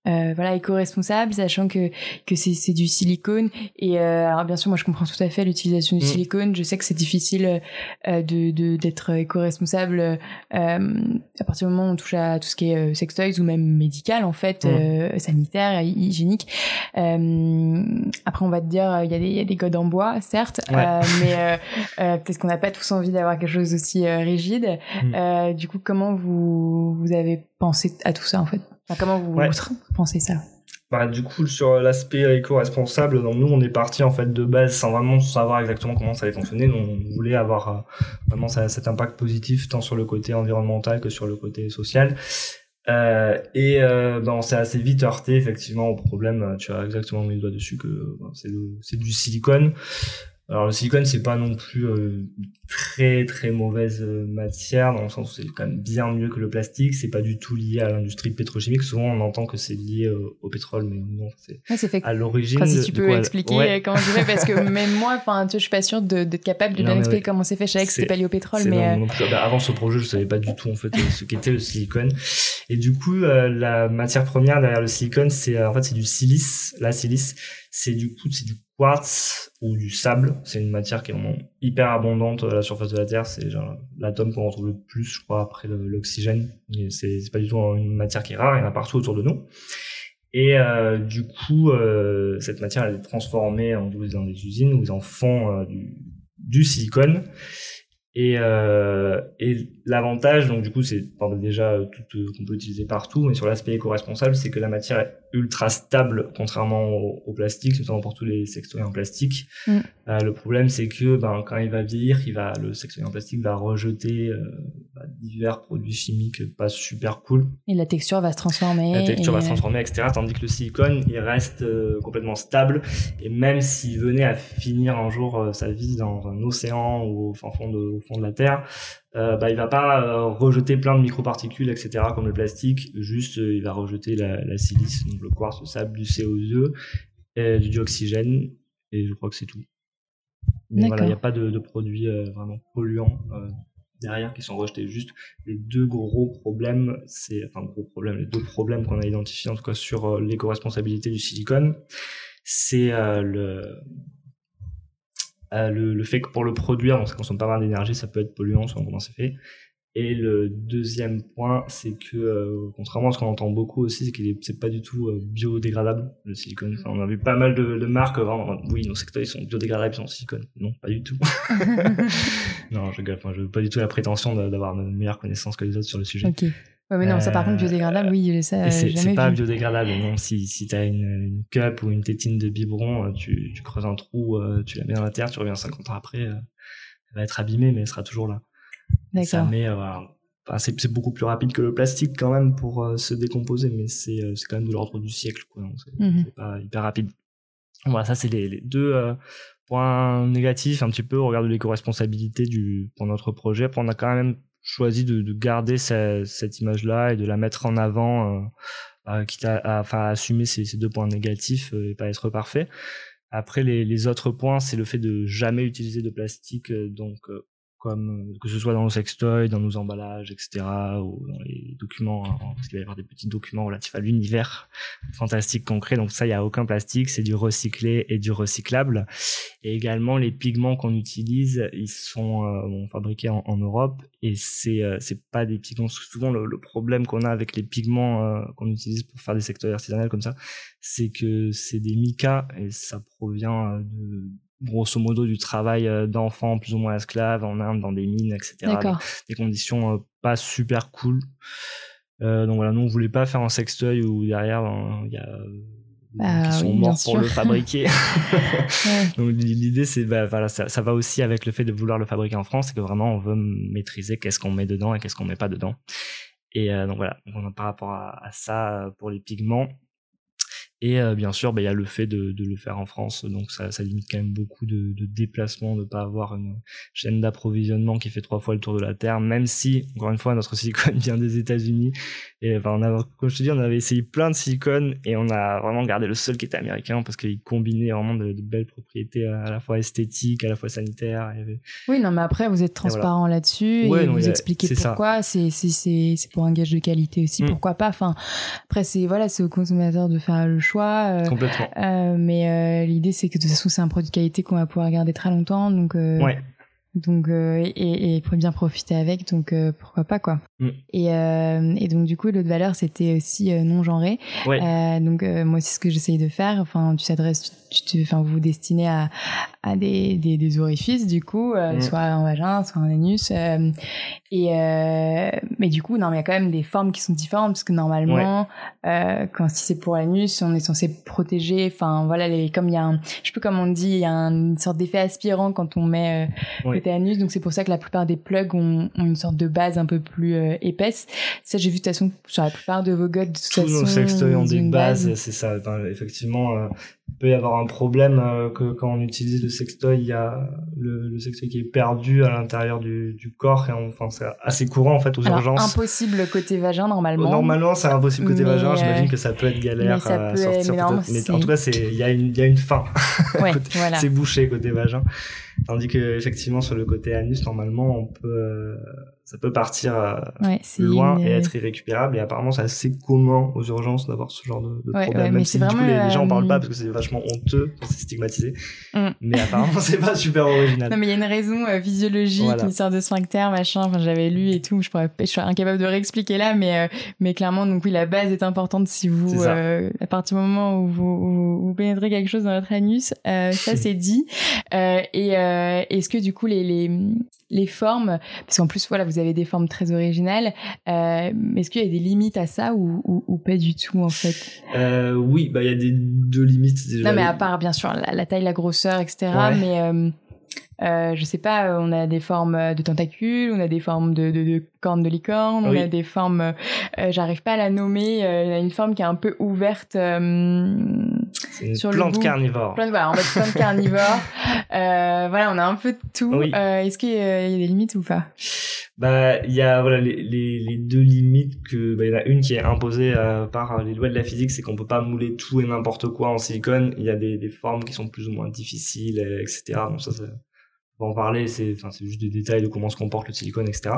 euh, voilà éco-responsable sachant que que c'est du silicone et euh, alors bien sûr moi je comprends tout à fait l'utilisation du mm. silicone je sais que c'est difficile euh, de d'être éco-responsable euh, à partir du moment où on touche à tout ce qui est sextoys ou même médical en fait mm. sanitaire hygiénique après on va te dire il y a des il y a des codes en bois certes mais peut-être qu'on n'a pas tous envie d'avoir quelque chose aussi rigide mm. du coup comment vous vous avez pensé à tout ça en fait? Comment vous, pensez ça? Bah, du coup, sur l'aspect éco-responsable, nous, on est parti en fait de base sans vraiment savoir exactement comment ça allait fonctionner. on voulait avoir euh, vraiment cet impact positif tant sur le côté environnemental que sur le côté social. Euh, et euh, bah, on s'est assez vite heurté effectivement au problème. Tu as exactement mis le doigt dessus que bah, c'est du silicone. Alors le silicone c'est pas non plus euh, très très mauvaise euh, matière dans le sens où c'est quand même bien mieux que le plastique. C'est pas du tout lié à l'industrie pétrochimique. Souvent on entend que c'est lié euh, au pétrole, mais non, c'est à l'origine. si tu peux expliquer comment tu fais, parce que même moi, enfin, je suis pas sûre d'être capable de bien expliquer comment c'est fait. Je savais que c'était pas lié au pétrole, mais bah, avant ce projet, je savais pas du tout en fait ce qu'était le silicone. Et du coup, la matière première derrière le silicone, c'est en fait c'est du silice. La silice, c'est du coup c'est du quartz ou du sable. C'est une matière qui est vraiment hyper abondante à la surface de la Terre. C'est l'atome qu'on retrouve le plus, je crois, après l'oxygène. C'est pas du tout une matière qui est rare, il y en a partout autour de nous. Et euh, du coup, euh, cette matière, elle est transformée en, dans des usines où ils en font euh, du, du silicone. Et, euh, et l'avantage, donc du coup, c'est déjà tout euh, qu'on peut utiliser partout, mais sur l'aspect éco-responsable, c'est que la matière est ultra stable, contrairement au, plastique, notamment pour tous les sextoys en plastique. Mm. Euh, le problème, c'est que ben, quand il va vieillir, il va, le sextoy en plastique va rejeter euh, bah, divers produits chimiques pas super cool. Et la texture va se transformer. La texture va se transformer, etc. Tandis que le silicone, il reste complètement stable. Et même s'il venait à finir un jour sa vie dans un océan ou au fond de, fond de la Terre, euh, bah, il va pas euh, rejeter plein de microparticules, etc., comme le plastique. Juste, euh, il va rejeter la, la, silice, donc le quartz, le sable, du CO2, et du dioxygène, et je crois que c'est tout. Mais voilà, il n'y a pas de, de produits euh, vraiment polluants derrière qui sont rejetés. Juste les deux gros problèmes, c'est enfin gros problèmes, les deux problèmes qu'on a identifiés en tout cas sur l'éco-responsabilité du silicone, c'est le euh, le, le, fait que pour le produire, on ça consomme pas mal d'énergie, ça peut être polluant selon comment c'est fait. Et le deuxième point, c'est que, euh, contrairement à ce qu'on entend beaucoup aussi, c'est qu'il c'est pas du tout euh, biodégradable, le silicone. Enfin, on a vu pas mal de, de marques, vraiment, oui, nos secteurs, ils sont biodégradables, ils sont en silicone. Non, pas du tout. non, je enfin, je veux pas du tout la prétention d'avoir une meilleure connaissance que les autres sur le sujet. Ouais, mais non, ça par contre, biodégradable, oui, ça, C'est pas biodégradable, non. Si, si t'as une, une cup ou une tétine de biberon, euh, tu, tu creuses un trou, euh, tu la mets dans la terre, tu reviens 50 ans après, euh, elle va être abîmée, mais elle sera toujours là. D'accord. Mais enfin, c'est beaucoup plus rapide que le plastique quand même pour se décomposer, mais c'est quand même de l'ordre du siècle, quoi. C'est mm-hmm. pas hyper rapide. Voilà, ça c'est les, les, deux points négatifs un petit peu au regard de l'éco-responsabilité pour notre projet. Après, on a quand même choisi de, de garder cette image-là et de la mettre en avant, euh, euh quitte à, enfin, assumer ces, ces, deux points négatifs euh, et pas être parfait. Après, les, les autres points, c'est le fait de jamais utiliser de plastique, euh, donc comme que ce soit dans nos sextoys, dans nos emballages, etc., ou dans les documents, hein, parce qu'il va y avoir des petits documents relatifs à l'univers fantastique concret. Donc ça, il y a aucun plastique, c'est du recyclé et du recyclable. Et également, les pigments qu'on utilise, ils sont euh, fabriqués en, Europe et c'est euh, c'est pas des pigments. Souvent, le, problème qu'on a avec les pigments euh, qu'on utilise pour faire des sextoys artisanaux comme ça, c'est que c'est des micas et ça provient de grosso modo du travail d'enfants plus ou moins esclaves en Inde dans des mines etc des conditions pas super cool donc voilà nous on voulait pas faire un sextoy où derrière ben, il y a bah, qui sont oui, morts pour le fabriquer. Ouais. Donc l'idée c'est bah, voilà ça, ça va aussi avec le fait de vouloir le fabriquer en France, c'est que vraiment on veut maîtriser qu'est-ce qu'on met dedans et qu'est-ce qu'on met pas dedans. Et euh, donc voilà, donc, on a par rapport à, à ça euh, pour les pigments. Et euh, bien sûr, bah, il y a le fait de, de, le faire en France, donc ça, ça limite quand même beaucoup de, de déplacements, de pas avoir une chaîne d'approvisionnement qui fait trois fois le tour de la Terre, même si, encore une fois, notre silicone vient des États-Unis. Et enfin, on a, comme je te dis, on avait essayé plein de silicones et on a vraiment gardé le seul qui était américain parce qu'il combinait vraiment de, de, belles propriétés à la fois esthétiques, à la fois sanitaires. Oui, non, mais après, vous êtes transparent voilà. là-dessus ouais, et non, vous a, expliquez pourquoi. C'est pour un gage de qualité aussi, mm. pourquoi pas. Enfin, après, c'est voilà, au consommateur de faire le choix. Euh, Complètement. Euh, mais euh, l'idée, c'est que de toute façon, c'est un produit de qualité qu'on va pouvoir garder très longtemps. Donc, ouais. donc et, et, bien profiter avec. Donc, pourquoi pas, quoi. Mm. Et, et, donc, du coup, l'autre valeur, c'était aussi non genré. Ouais. donc, moi, c'est ce que j'essaye de faire. Enfin, tu s'adresses, tu te, enfin, vous vous destinez à, à des, des, des orifices, du coup, Mm. soit un vagin, soit un anus. et mais du coup, non, mais il y a quand même des formes qui sont différentes parce que normalement, ouais. quand si c'est pour l'anus, on est censé protéger. Enfin, voilà, les, comme il y a un, je sais plus comment on dit, il y a une sorte d'effet aspirant quand on met euh, Ouais. côté anus. Donc c'est pour ça que la plupart des plugs ont, ont une sorte de base un peu plus euh, épaisse. Ça, j'ai vu de toute façon sur la plupart de vos godes. De toute Tous façon, nos sextoys ont des bases, base. c'est ça. Enfin, effectivement, euh, il peut y avoir un problème euh, que quand on utilise le sextoy, il y a le, le sextoy qui est perdu à l'intérieur du, du corps et on- enfin c'est assez courant en fait aux Alors, urgences. impossible côté vagin normalement. Normalement, c'est impossible côté Mais, vagin. euh, J'imagine que ça peut être galère mais ça à sortir. mais en tout cas, c'est il y a une il y a une fin. Ouais, voilà. C'est bouché côté vagin. Tandis que effectivement sur le côté anus, normalement, on peut euh, ça peut partir euh, Ouais, loin une- et être irrécupérable. Et apparemment, c'est assez commun aux urgences d'avoir ce genre de, de Ouais, problème. ouais, Même si du coup, les, les gens en parlent pas parce que c'est vachement honteux, c'est stigmatisé. Mm. Mais apparemment, c'est pas super original. Non mais il y a une raison euh, physiologique, Voilà. une sorte de sphincter, machin. Enfin j'avais lu et tout. Je pourrais, je suis incapable de réexpliquer là, mais euh, mais clairement donc oui la base est importante si vous euh, à partir du moment où vous, où vous pénétrez quelque chose dans votre anus, euh, ça c'est dit. Euh, et euh, est-ce que du coup les les les formes, parce qu'en plus voilà vous avez des formes très originales. Euh, mais est-ce qu'il y a des limites à ça ou, ou, ou pas du tout en fait? Euh, oui, bah il y a des deux limites déjà. Non mais à part bien sûr la, la taille, la grosseur, etc. Ouais. Mais euh, euh, je sais pas, on a des formes de tentacules, on a des formes de, de, de cornes de licorne, Oui. on a des formes, euh, j'arrive pas à la nommer, euh, il y a une forme qui est un peu ouverte, une sur le plante carnivore. plein de, voilà, en mode plante carnivore. Euh, voilà, on a un peu de tout. Oui. Euh, Est-ce qu'il y a des limites ou pas? Bah, il y a voilà les, les, les deux limites que bah, il y en a une qui est imposée euh, par les lois de la physique, c'est qu'on peut pas mouler tout et n'importe quoi en silicone. Il y a des, des formes qui sont plus ou moins difficiles, euh, etc. Donc ça, ça on va en parler. C'est enfin c'est juste des détails de comment se comporte le silicone, etc.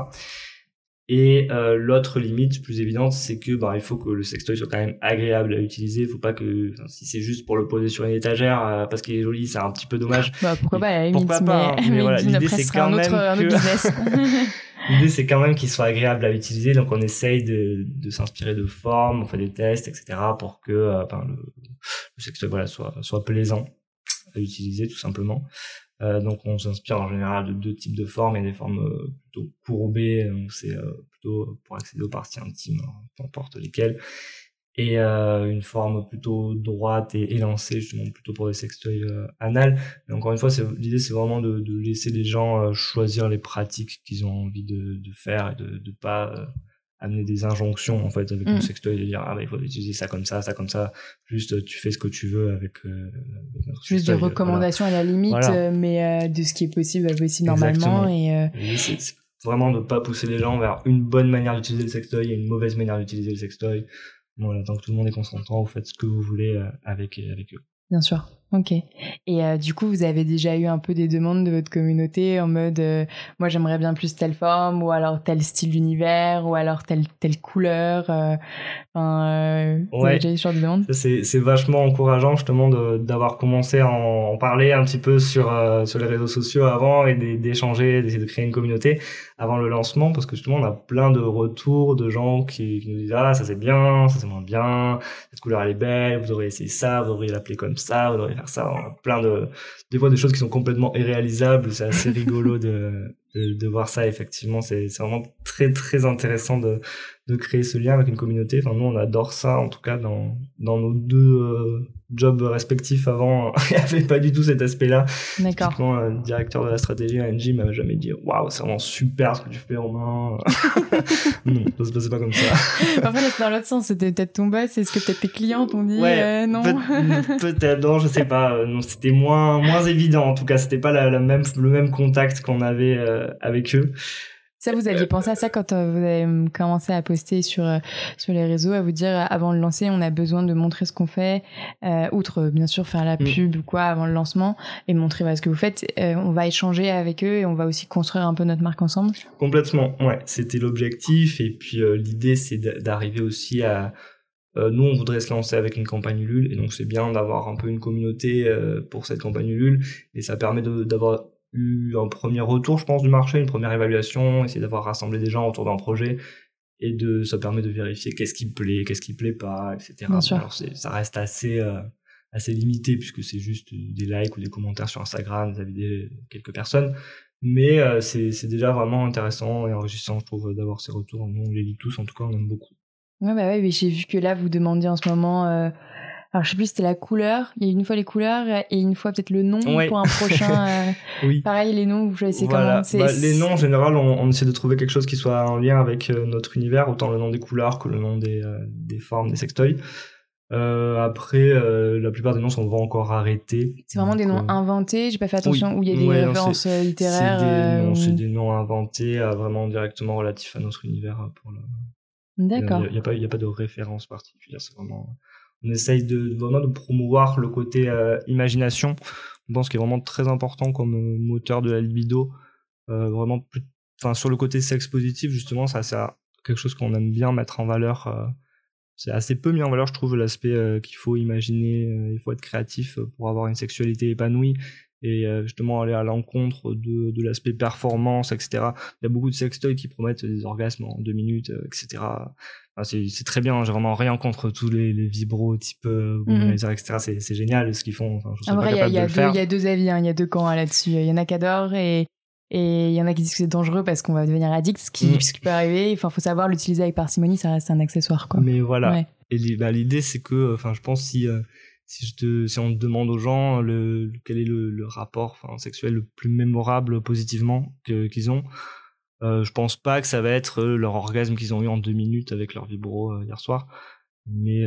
Et euh, l'autre limite plus évidente, c'est que bah il faut que le sextoy soit quand même agréable à utiliser. Il faut pas que si c'est juste pour le poser sur une étagère euh, parce qu'il est joli, c'est un petit peu dommage. Bah pourquoi pas à la limite, Pourquoi pas, hein, mais, mais voilà, Disney l'idée, c'est quand même que-. L'idée, c'est quand même qu'il soit agréable à utiliser, donc on essaye de, de s'inspirer de formes, on fait des tests, etc., pour que euh, ben, le, le sextoy voilà, soit, soit plaisant à utiliser, tout simplement. Euh, donc on s'inspire en général de deux types de formes, et des formes euh, plutôt courbées, donc c'est euh, plutôt pour accéder aux parties intimes, hein, peu importe lesquelles, et euh, une forme plutôt droite et élancée, justement plutôt pour des sextoys euh, anal. Mais encore une fois, l'idée c'est vraiment de, de laisser les gens euh, choisir les pratiques qu'ils ont envie de, de faire et de ne pas euh, amener des injonctions en fait avec Mm. le sextoy de dire ah bah il faut utiliser ça comme ça, ça comme ça. Juste euh, tu fais ce que tu veux avec, euh, avec Juste des euh, recommandations à la limite, Voilà. euh, mais euh, de ce qui est possible, possible normalement. Exactement. Et, euh, c'est vraiment de pas pousser les gens vers une bonne manière d'utiliser le sextoy et une mauvaise manière d'utiliser le sextoy. Voilà, tant que tout le monde est consentant, vous faites ce que vous voulez euh, avec avec eux. Bien sûr. Ok. Et euh, du coup, vous avez déjà eu un peu des demandes de votre communauté en mode, euh, moi j'aimerais bien plus telle forme, ou alors tel style d'univers, ou alors telle telle couleur. euh, Enfin, vous Ouais. avez déjà eu ce genre de demandes? C'est c'est vachement encourageant justement d'avoir commencé à en, en parler un petit peu sur sur les réseaux sociaux avant et d'é- d'échanger, d'essayer de créer une communauté avant le lancement parce que justement on a plein de retours de gens qui, qui nous disent ah ça c'est bien, ça c'est moins bien, cette couleur elle est belle, vous devriez essayer ça, vous devriez l'appeler comme ça, vous devriez faire ça. plein de, des fois, des choses qui sont complètement irréalisables. C'est assez rigolo de, de, de, voir ça. Effectivement, c'est vraiment très, très intéressant de, de créer ce lien avec une communauté. Enfin, nous, on adore ça, en tout cas, dans, dans nos deux euh, jobs respectifs avant. Il n'y avait pas du tout cet aspect-là. D'accord. Le directeur de la stratégie à NG m'avait jamais dit Waouh, c'est vraiment super ce que tu fais, Romain. non, ça se passait pas comme ça. en fait, dans l'autre sens, c'était peut-être ton boss. Est-ce que peut-être tes clients t'ont dit ouais, euh, non? Peut-être, non, je sais pas. Euh, non, c'était moins, moins évident. En tout cas, c'était pas la, même, le même contact qu'on avait avec eux. Ça, vous aviez pensé à ça quand euh, vous avez hum, commencé à poster sur euh, sur les réseaux, à vous dire euh, avant de lancer, on a besoin de montrer ce qu'on fait, outre bien sûr faire la mm. pub ou quoi avant le lancement et montrer ce que vous faites. on va échanger avec eux et on va aussi construire un peu notre marque ensemble. Complètement, ouais, c'était l'objectif et puis l'idée c'est d'arriver aussi à nous, on voudrait se lancer avec une campagne Ulule, et donc c'est bien d'avoir un peu une communauté pour cette campagne Ulule, et ça permet d'avoir eu un premier retour, je pense, du marché, une première évaluation, essayer d'avoir rassemblé des gens autour d'un projet et de ça permet de vérifier qu'est-ce qui plaît, qu'est-ce qui plaît pas, etc. Alors ça reste assez euh, assez limité puisque c'est juste des likes ou des commentaires sur Instagram, vous avez des, quelques personnes, mais euh, c'est c'est déjà vraiment intéressant et enrichissant, je trouve, d'avoir ces retours. Nous, on les lit tous, en tout cas, on aime beaucoup. Ouais, bah ouais, mais j'ai vu que là, vous demandiez en ce moment euh, alors je sais plus c'était la couleur il y a une fois les couleurs et une fois peut-être le nom pour un prochain euh, oui. pareil les noms vous choisissez voilà. comment bah, les noms en général on, essaie de trouver quelque chose qui soit en lien avec euh, notre univers autant le nom des couleurs que le nom des, euh, des formes des sextoys après la plupart des noms sont vraiment encore arrêtés c'est vraiment des noms inventés j'ai pas fait attention où il y a des références littéraires c'est des, noms inventés vraiment directement relatifs à notre univers pour le D'accord. Il n'y a, a pas de référence particulière, c'est vraiment on essaye de vraiment de promouvoir le côté euh, imagination. On pense qu'il est vraiment très important comme euh, moteur de la libido. Euh, vraiment, enfin sur le côté sexe positif justement, ça c'est quelque chose qu'on aime bien mettre en valeur. c'est assez peu mis en valeur, je trouve, l'aspect qu'il faut imaginer, il faut être créatif pour avoir une sexualité épanouie et justement aller à l'encontre de, de l'aspect performance, etc. Il y a beaucoup de sextoys qui promettent des orgasmes en deux minutes, etc. Ah, c'est très bien, j'ai vraiment rien contre tous les, les vibros type euh, mm etc. C'est génial ce qu'ils font. Enfin, je vrai, il y, a deux avis, hein, il y a deux camps hein, là-dessus. Il y en a qui adorent et et il y en a qui disent que c'est dangereux parce qu'on va devenir addict, ce qui, mm. ce qui peut arriver. Enfin, faut savoir l'utiliser avec parcimonie, ça reste un accessoire, quoi. Mais voilà. Et bah, l'idée, c'est que, enfin, je pense si euh, si on demande aux gens quel est le, rapport, sexuel le plus mémorable positivement qu'ils ont, euh, je pense pas que ça va être euh, leur orgasme qu'ils ont eu en deux minutes avec leur vibro euh, hier soir, mais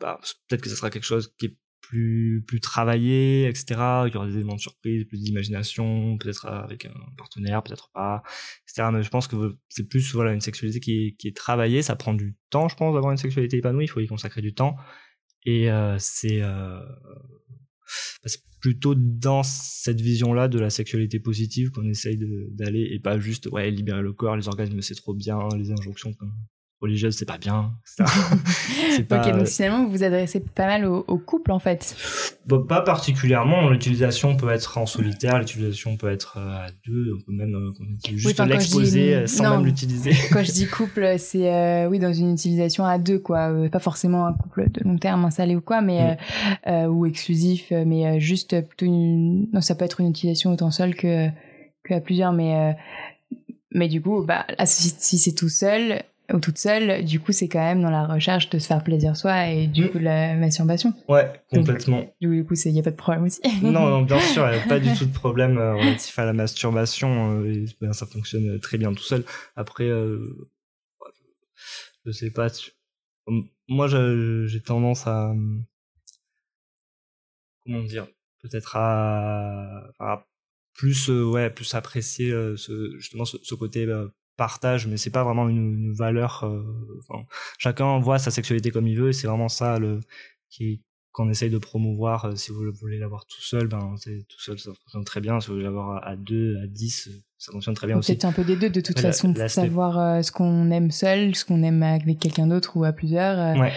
bah, peut-être que ce sera quelque chose qui est plus travaillé, etc. Il y aura des éléments de surprise, plus d'imagination, peut-être avec un partenaire, peut-être pas, etc. Mais je pense que c'est plus voilà une sexualité qui est travaillée. Ça prend du temps, je pense, d'avoir une sexualité épanouie. Il faut y consacrer du temps. Et c'est bah, c'est plutôt dans cette vision-là de la sexualité positive qu'on essaye d'aller et pas juste ouais libérer le corps, les orgasmes c'est trop bien, les injonctions religieuse, c'est pas bien. pas... Ok, donc finalement, vous vous adressez pas mal aux, couples en fait. Bah, pas particulièrement. L'utilisation peut être en solitaire, l'utilisation peut être euh, à deux, on peut même euh, juste l'exposer euh, sans même l'utiliser. Quand je dis couple, c'est oui dans une utilisation à deux quoi, pas forcément un couple de long terme installé ou quoi, mais mm. ou exclusif, mais juste plutôt une. Non, ça peut être une utilisation autant seul que que à plusieurs, mais mais du coup, bah si c'est tout seul, ou toute seule, du coup, c'est quand même dans la recherche de se faire plaisir soi et du mm. coup, la masturbation. Ouais, complètement. du coup, il n'y a pas de problème aussi. non, non, bien sûr, il n'y a pas du tout de problème euh, relatif à la masturbation. Euh, ben, ça fonctionne très bien tout seul. Après, euh, je sais pas. Moi, j'ai tendance à. Comment dire Peut-être à, à plus ouais plus apprécier ce, justement ce, ce côté partage, mais c'est pas vraiment une, valeur. Euh, chacun voit sa sexualité comme il veut, et c'est vraiment ça le qui qu'on essaye de promouvoir. Euh, si vous voulez l'avoir tout seul, ben tout seul, ça fonctionne très bien. Si vous voulez l'avoir à deux, à dix, ça fonctionne très bien aussi. C'est un peu des deux de toute façon, savoir euh, ce qu'on aime seul, ce qu'on aime avec quelqu'un d'autre ou à plusieurs. ouais.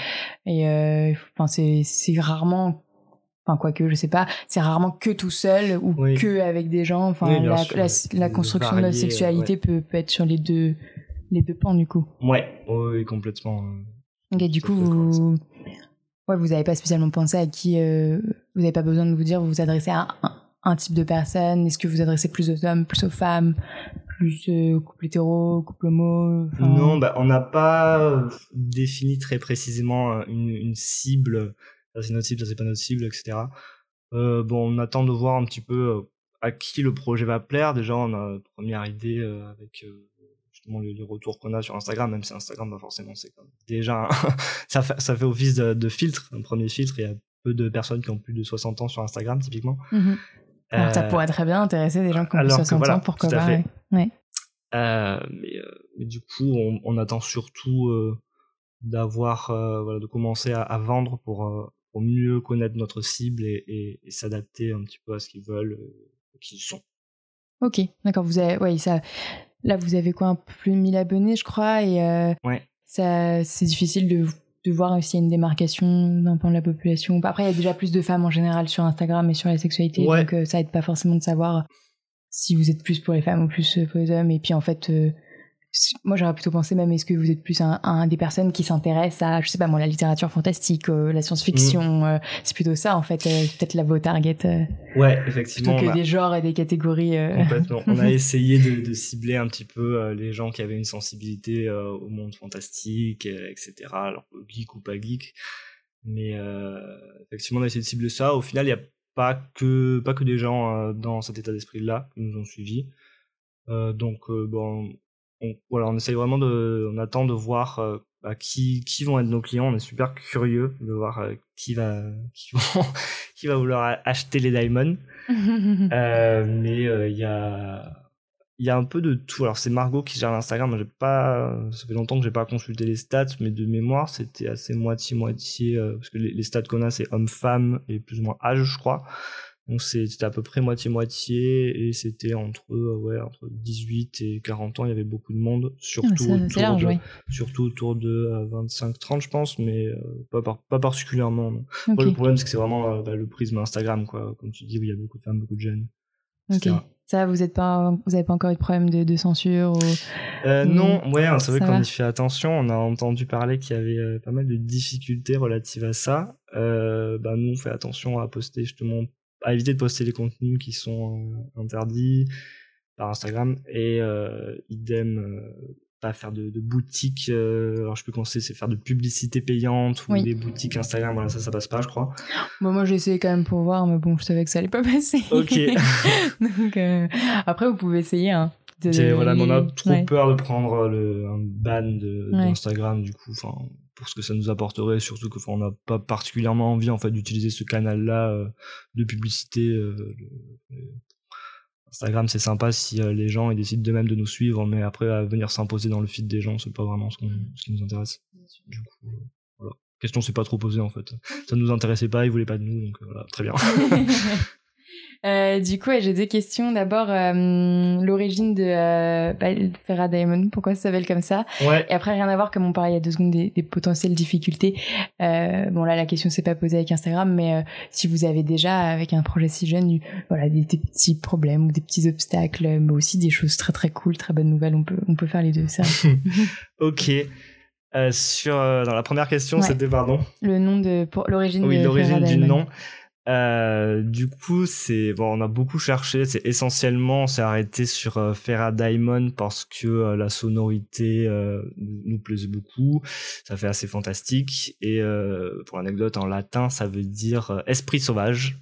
Et enfin c'est rarement enfin quoique je sais pas c'est rarement que tout seul ou que avec des gens enfin la, construction de la sexualité peut, peut être sur les deux les deux pans du coup ouais oui complètement ok du coup vous Ouais, vous n'avez pas spécialement pensé à qui. vous n'avez pas besoin de vous dire vous vous adressez à un, type de personne. Est-ce que vous adressez plus aux hommes, plus aux femmes, plus euh, couple hétéro, couple homo Non, bah, on n'a pas défini très précisément une, une cible. Ça c'est notre cible, ça c'est pas notre cible, etc. Euh, bon, on attend de voir un petit peu à qui le projet va plaire. Déjà, on a une première idée avec justement les, retours qu'on a sur Instagram, même si Instagram, bah forcément, c'est déjà ça, fait, ça fait office de, filtre, un premier filtre. Il y a peu de personnes qui ont plus de 60 ans sur Instagram, typiquement. Alors, ça euh, pourrait très bien intéresser des gens qui ont plus de 60 ans, pourquoi pas. Ouais. Euh, mais, euh, mais, du coup, on, on attend surtout d'avoir, voilà, de commencer à, à vendre pour, pour mieux connaître notre cible et, et, et s'adapter un petit peu à ce qu'ils veulent, qui qu'ils sont. Ok, d'accord. Vous avez, ouais, ça, là, vous avez quoi, un peu plus de 1000 abonnés, je crois, et euh, ouais. ça, c'est difficile de, de voir s'il y a une démarcation d'un point de la population. Après, il y a déjà plus de femmes en général sur Instagram et sur la sexualité, donc euh, ça aide pas forcément de savoir si vous êtes plus pour les femmes ou plus pour les hommes. Et puis, en fait, euh, moi j'aurais plutôt pensé même est-ce que vous êtes plus un, des personnes qui s'intéressent à je sais pas moi la littérature fantastique euh, la science-fiction mm. euh, c'est plutôt ça en fait euh, peut-être la vos target ouais effectivement plutôt que des genres et des catégories complètement. On a essayé de, cibler un petit peu les gens qui avaient une sensibilité au monde fantastique etc alors geek ou pas geek. Mais effectivement on a essayé de cibler ça. Au final il y a pas que pas que des gens dans cet état d'esprit là qui nous ont suivis. Donc bon on, voilà, on essaye vraiment de, on attend de voir euh, bah, qui, qui vont être nos clients. On est super curieux de voir euh, qui va, qui, vont, qui va vouloir acheter les diamonds. euh, mais euh, il y a, il y a un peu de tout. Alors c'est Margot qui gère l'Instagram. J'ai pas, ça fait longtemps que j'ai pas consulté les stats, mais de mémoire c'était assez moitié moitié parce que les, les stats qu'on a c'est homme-femme et plus ou moins âge, je crois. Donc c'était à peu près moitié-moitié et c'était entre, euh, ouais, entre 18 et 40 ans, il y avait beaucoup de monde, surtout, autour, de, surtout autour de 25-30 je pense, mais euh, pas, pas particulièrement. le problème c'est que c'est vraiment euh, bah, le prisme Instagram, quoi. comme tu dis, où il y a beaucoup de femmes, beaucoup de jeunes. Ok. Ça, vous êtes pas, vous avez pas encore eu de problème de, de censure ou... Non, ouais, hein, c'est vrai qu'on y fait attention. On a entendu parler qu'il y avait pas mal de difficultés relatives à ça. bah, nous, on fait attention à poster justement à éviter de poster les contenus qui sont euh, interdits par Instagram et euh, idem euh, pas faire de, de boutique alors je peux conseiller c'est faire de publicité payante ou des boutiques Instagram voilà ça ça passe pas je crois. Bon, moi j'ai essayé quand même pour voir mais bon je savais que ça allait pas passer. Ok. Donc après vous pouvez essayer hein de... voilà on a trop peur de prendre le un ban d'Instagram du coup enfin pour ce que ça nous apporterait, surtout que on n'a pas particulièrement envie en fait d'utiliser ce canal-là euh, de publicité. Euh, Instagram c'est sympa si euh, les gens ils décident de même de nous suivre, mais après à venir s'imposer dans le feed des gens, c'est pas vraiment ce, ce, qui nous intéresse. Du coup, voilà. Question s'est pas trop posée en fait. Ça nous intéressait pas, ils voulaient pas de nous, donc voilà, très bien. Euh, du coup, j'ai deux questions. D'abord, euh, l'origine de euh, bah, Ferra Diamond, pourquoi ça s'appelle comme ça? Ouais. Et après, rien à voir, comme on parlait il y a deux secondes, des, des potentielles difficultés. Euh, bon, là, la question s'est pas posée avec Instagram, mais si vous avez déjà, avec un projet si jeune, voilà, des, des, petits problèmes ou des petits obstacles, mais aussi des choses très très cool, très bonnes nouvelles, on peut, on peut faire les deux, ça. ok. sur dans la première question, c'était pardon. Le nom de l'origine. Oui, l'origine du nom. Euh, du coup, c'est bon, on a beaucoup cherché. C'est essentiellement, on s'est arrêté sur euh, Ferra Diamond parce que euh, la sonorité euh, nous plaisait beaucoup. Ça fait assez fantastique. Et pour l'anecdote, en latin, ça veut dire esprit sauvage.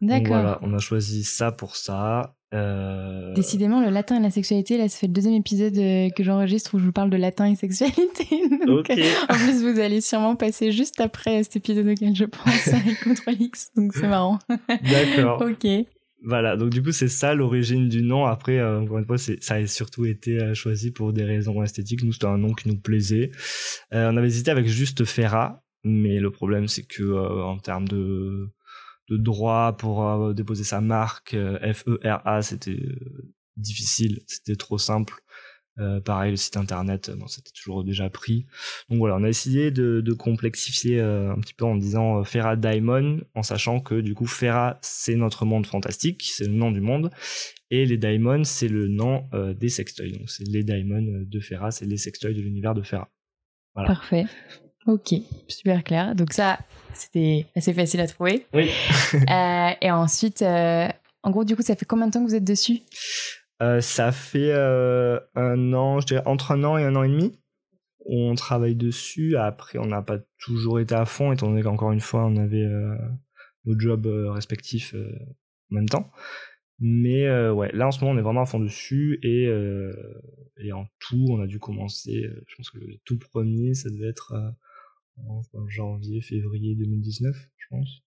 D'accord. Voilà, on a choisi ça pour ça. Euh... Décidément, le latin et la sexualité, là, ça fait le deuxième épisode euh, que j'enregistre où je vous parle de latin et sexualité. Donc, euh, en plus, vous allez sûrement passer juste après cet épisode auquel je pense avec Control X, donc c'est marrant. D'accord. ok. Voilà, donc du coup, c'est ça l'origine du nom. Après, euh, encore une fois, ça a surtout été choisi pour des raisons esthétiques. Nous, c'était un nom qui nous plaisait. on avait hésité avec juste Ferra, mais le problème, c'est que en termes de de droit pour euh, déposer sa marque euh, F-E-R-A, c'était euh, difficile, c'était trop simple. Euh, pareil, le site internet, c'était toujours déjà pris. Donc voilà, on a essayé de, complexifier un petit peu en disant Ferra Diamond, en sachant que du coup Ferra c'est notre monde fantastique, c'est le nom du monde, et les Diamonds c'est le nom des sextoys. Donc c'est les Diamonds de Ferra, c'est les sextoys de l'univers de Ferra. Voilà. Parfait. Ok, super clair. Donc ça, c'était assez facile à trouver. Oui. Euh, et ensuite, euh, en gros, du coup, ça fait combien de temps que vous êtes dessus? Euh, ça fait euh, un an, je dirais entre un an et un an et demi. On travaille dessus. Après, on n'a pas toujours été à fond, étant donné qu'encore une fois, on avait euh, nos jobs euh, respectifs euh, en même temps. Mais euh, ouais, là en ce moment, on est vraiment à fond dessus. Et, euh, et en tout, on a dû commencer, je pense que le tout premier, ça devait être euh, en janvier, février 2019, je pense,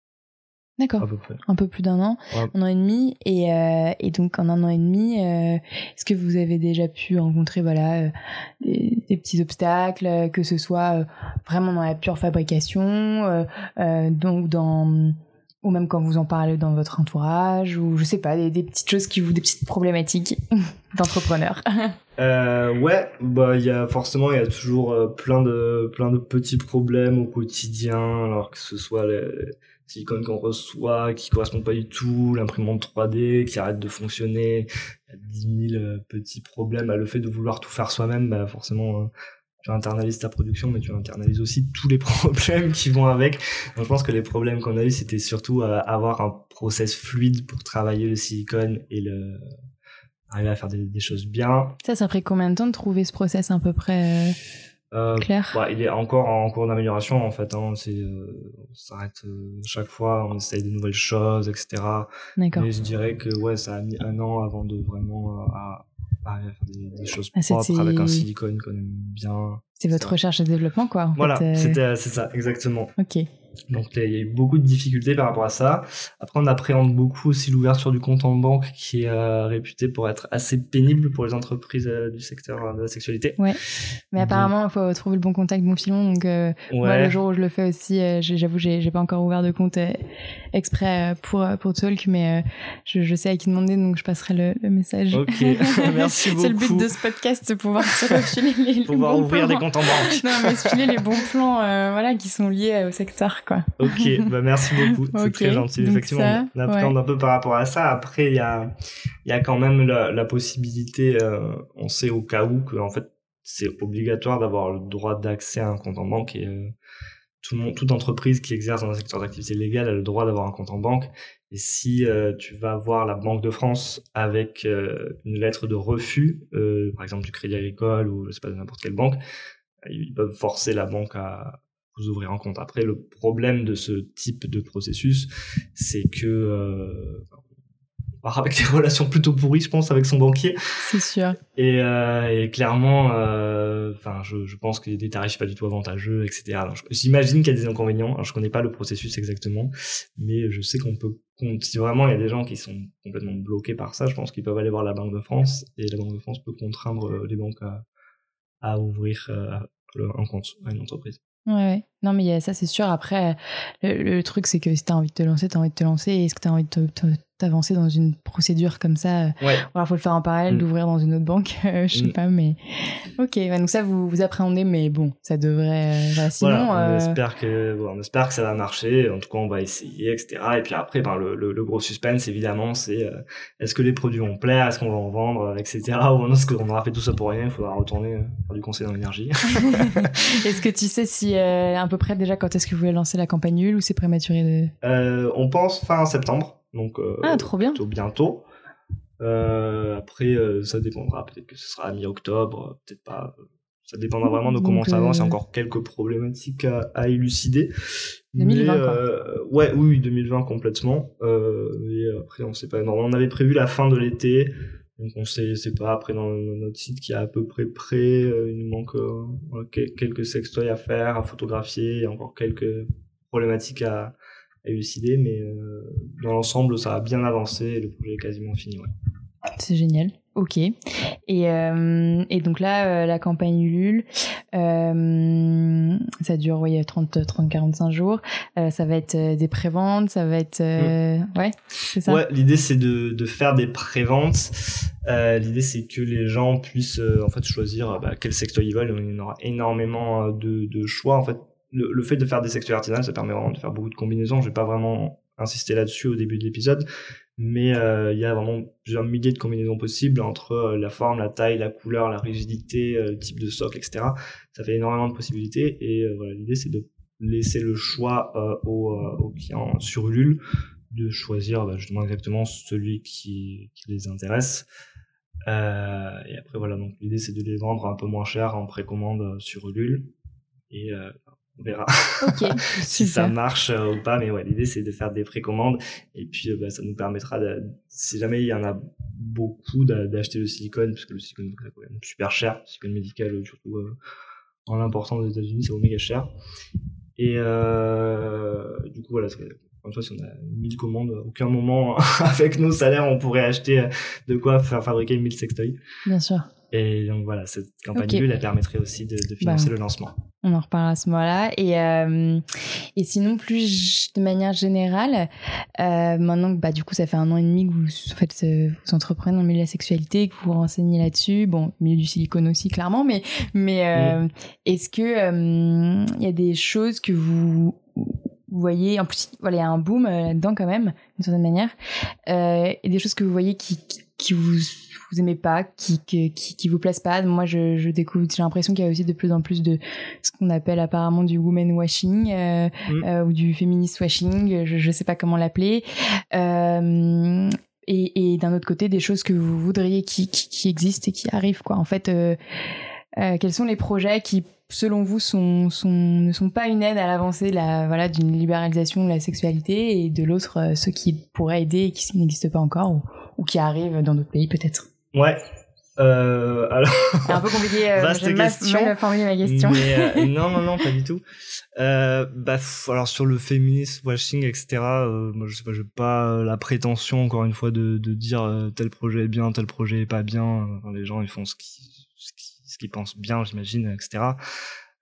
D'accord. Un peu plus d'un an, Ouais. un an et demi. Et, euh, et donc, en un an et demi, euh, est-ce que vous avez déjà pu rencontrer voilà, euh, des, des petits obstacles, que ce soit vraiment dans la pure fabrication, donc dans ou même quand vous en parlez dans votre entourage, ou je sais pas, des, petites choses qui vous, des petites problématiques d'entrepreneur. Euh, ouais, bah il y a forcément il y a toujours euh, plein de plein de petits problèmes au quotidien, alors que ce soit les silicones qu'on reçoit qui correspondent pas du tout, l'imprimante 3D qui arrête de fonctionner, il y a 10 000 euh, petits problèmes. Bah, le fait de vouloir tout faire soi-même, bah forcément euh, tu internalises ta production, mais tu internalises aussi tous les problèmes qui vont avec. Donc, je pense que les problèmes qu'on a eu, c'était surtout euh, avoir un process fluide pour travailler le silicone et le arriver à faire des, des choses bien. Ça, ça ferait combien de temps de trouver ce process à peu près euh, Euh, clair? bah, il est encore en cours d'amélioration en fait. Hein. Euh, on s'arrête chaque fois, on essaye de nouvelles choses, etc. D'accord. Mais je dirais que ouais, ça a mis un an avant de vraiment à, à faire des, des choses Ah, propres avec un silicone qu'on aime bien. C'est votre recherche et développement, quoi. en Voilà, euh, c'était c'est ça exactement. Ok. Donc il y a eu beaucoup de difficultés par rapport à ça. Après, on appréhende beaucoup aussi l'ouverture du compte en banque qui est euh, réputé pour être assez pénible pour les entreprises euh, du secteur euh, de la sexualité. Mais Donc- apparemment, il faut trouver le bon contact, bon filon. Donc, euh, moi, le jour où je le fais aussi, j'avoue, j'ai j'ai pas encore ouvert de compte exprès pour, pour Talk, mais je, je sais à qui demander, donc je passerai le, le message. Ok, merci beaucoup. C'est le but de ce podcast, de pouvoir se refiler les, les pouvoir bons ouvrir plans. des comptes en banque. Non, mais se filer les bons plans voilà, qui sont liés au secteur, quoi. Ok, bah merci beaucoup, c'est très gentil. donc Effectivement, ça, on appréhende ouais. un peu par rapport à ça. Après, il y a, il y a quand même la, la possibilité, euh, on sait au cas où que en fait c'est obligatoire d'avoir le droit d'accès à un compte en banque et euh, tout le monde, toute entreprise qui exerce dans un secteur d'activité légale a le droit d'avoir un compte en banque. Et si euh, tu vas voir la Banque de France avec euh, une lettre de refus, euh, par exemple du Crédit Agricole ou je sais pas de n'importe quelle banque, ils peuvent forcer la banque à vous ouvrir un compte. Après, le problème de ce type de processus, c'est que euh, on part avec des relations plutôt pourries, je pense, avec son banquier. C'est sûr. Et, euh, et clairement, euh, enfin, je, je pense qu'il y a des tarifs pas du tout avantageux, etc. J'imagine qu'il y a des inconvénients. Alors, je connais pas le processus exactement, mais je sais qu'on peut, si vraiment il y a des gens qui sont complètement bloqués par ça, je pense qu'ils peuvent aller voir la Banque de France et la Banque de France peut contraindre euh, les banques à, à ouvrir euh, un compte à une entreprise. Ouais. Non, mais a ça, c'est sûr. Après, le, le truc, c'est que si t'as envie de te lancer, t'as envie de te lancer. Est-ce que t'as envie de te- t'avancer dans une procédure comme ça euh, Ouais. Voilà, faut le faire en parallèle, Mm. d'ouvrir dans une autre banque. euh, je sais Mm. pas, mais. Ok, ouais, donc ça, vous, vous appréhendez, mais bon, ça devrait. euh, voilà, sinon. voilà, on euh, espère que bon, on espère que ça va marcher. En tout cas, on va essayer, etc. Et puis après, ben, le, le, le gros suspense, évidemment, c'est euh, est-ce que les produits vont plaire, est-ce qu'on va en vendre, etc. Ou est-ce qu'on aura fait tout ça pour rien Il faudra retourner faire du conseil dans l'énergie. Est-ce que tu sais si à peu près déjà quand est-ce que vous voulez lancer la campagne nulle ou c'est prématuré de... On pense fin septembre, donc euh, Ah, trop bien. plutôt bientôt. Euh, après, euh, ça dépendra. Peut-être que ce sera à mi-octobre, euh, peut-être pas. Ça dépendra vraiment de Donc, comment ça avance. Il y a euh, encore quelques problématiques à, à élucider. 2020, Mais, quoi. euh, ouais, oui, oui, 2020 complètement. Euh, et après, on sait pas. Non, on avait prévu la fin de l'été. Donc on sait, c'est pas après dans notre site qui est à peu près prêt. Euh, il nous manque euh, quelques sextoys à faire, à photographier. Il y a encore quelques problématiques à élucider, mais euh, dans l'ensemble, ça a bien avancé et le projet est quasiment fini. Ouais. C'est génial. Ok. Et, euh, et donc là, euh, la campagne Ulule, euh, ça dure oui, 30, 30, 45 jours. Ça va être des préventes, ça va être... euh, Ouais, c'est ça? Ouais, l'idée c'est de, de faire des préventes. L'idée c'est que les gens puissent en fait choisir bah, quel sextoy ils veulent. Il y en aura énormément de, de choix. En fait, le, fait de faire des sextoys artisanales, ça permet vraiment de faire beaucoup de combinaisons. Je vais pas vraiment insister là-dessus au début de l'épisode, mais euh, il y a vraiment plusieurs milliers de combinaisons possibles entre euh, la forme, la taille, la couleur, la rigidité, euh, le type de socle, etc. Ça fait énormément de possibilités et voilà, l'idée c'est de laisser le choix aux, clients sur Ulule de choisir bah, justement exactement celui qui, qui les intéresse. et après voilà, donc l'idée c'est de les vendre un peu moins cher en précommande sur Ulule et on verra si ça marche euh, ou pas. Mais ouais, l'idée c'est de faire des précommandes et puis euh, bah, ça nous permettra, de, si jamais il y en a beaucoup, d'acheter le silicone parce que le silicone c'est quand même super cher, le silicone médical euh, surtout en l'important aux États-Unis, c'est méga cher. Et du coup voilà, une fois, si on a 1000 commandes, aucun moment avec nos salaires, on pourrait acheter de quoi faire fabriquer 1000 sextoys. Bien sûr. Et donc voilà, cette campagne okay. elle permettrait aussi de, de financer bah, le lancement. On en reparle à ce moment-là. Et, euh, et sinon, plus de manière générale, euh, maintenant bah, du coup, ça fait un an et demi que vous, en fait, euh, vous entreprenez dans le milieu de la sexualité, que vous vous renseignez là-dessus, bon, milieu du silicone aussi, clairement, mais, mais euh, est-ce que euh, il y a des choses que vous vous voyez, en plus, voilà, il y a un boom là-dedans quand même, d'une certaine manière, et des choses que vous voyez qui, qui, qui vous vous aimez pas, qui, qui, qui vous plaisent pas. Moi, je, je découvre, j'ai l'impression qu'il y a aussi de plus en plus de ce qu'on appelle apparemment du woman washing euh, mm. euh, ou du feminist washing, je, je sais pas comment l'appeler. Euh, et, et d'un autre côté, des choses que vous voudriez qui, qui, qui existent et qui arrivent, quoi. En fait, quels sont les projets qui selon vous sont, sont, ne sont pas une aide à l'avancée la voilà d'une libéralisation de la sexualité et de l'autre ceux qui pourraient aider et qui n'existent pas encore ou, ou qui arrivent dans d'autres pays peut-être Ouais. Euh, alors, c'est un peu compliqué. Euh, Vaste question. Mal formuler ma question. Mais, euh, non, non, non, pas du tout. Euh, bah, alors sur le féminisme, washing, etc. Euh, moi, je sais pas, j'ai pas la prétention encore une fois de, de dire euh, tel projet est bien, tel projet est pas bien. Enfin, les gens, ils font ce qu'ils ce qu'ils pensent bien, j'imagine, etc.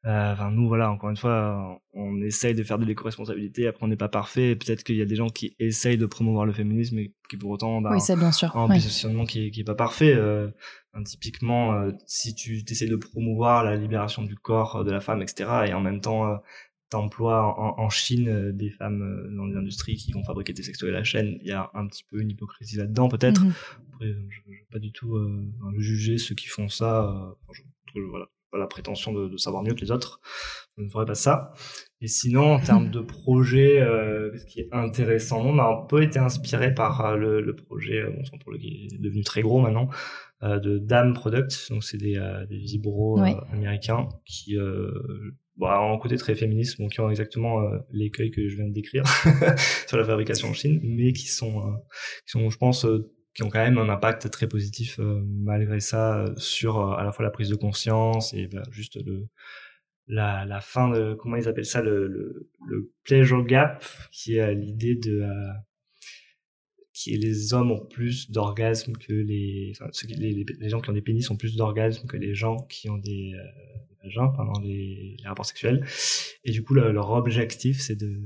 Euh, enfin, nous, voilà, encore une fois, on essaye de faire de l'éco-responsabilité. Après, on n'est pas parfait. Peut-être qu'il y a des gens qui essayent de promouvoir le féminisme et qui pour autant, bah, oui, c'est bien sûr. un positionnement qui, qui est pas parfait. Euh, typiquement, euh, si tu essaies de promouvoir la libération du corps de la femme, etc., et en même temps, euh, t'emploies en, en, Chine des femmes dans les industries qui vont fabriquer des sextoys à la chaîne, il y a un petit peu une hypocrisie là-dedans, peut-être. Mm-hmm. Après, je, je, pas du tout juger ceux qui font ça. Je, voilà pas la prétention de, de, savoir mieux que les autres. Je ne ferai pas ça. Et sinon, en termes de projet, euh, ce qui est intéressant, on a un peu été inspiré par euh, le, le, projet, euh, bon, son projet qui est devenu très gros maintenant, euh, de Dam Products. Donc, c'est des, euh, des vibros américains qui bon, ont un côté très féministe, donc qui ont exactement l'écueil que je viens de décrire sur la fabrication en Chine, mais qui sont, qui sont, je pense, qui ont quand même un impact très positif euh, malgré ça sur euh, à la fois la prise de conscience et bah, juste le la, la fin de comment ils appellent ça le, le, le pleasure gap qui est l'idée de euh, qui est les hommes ont plus d'orgasmes que les, enfin, ceux qui, les, gens qui ont des pénis ont plus d'orgasmes que les gens qui ont des, euh, vagins pendant les, rapports sexuels. Et du coup leur objectif c'est de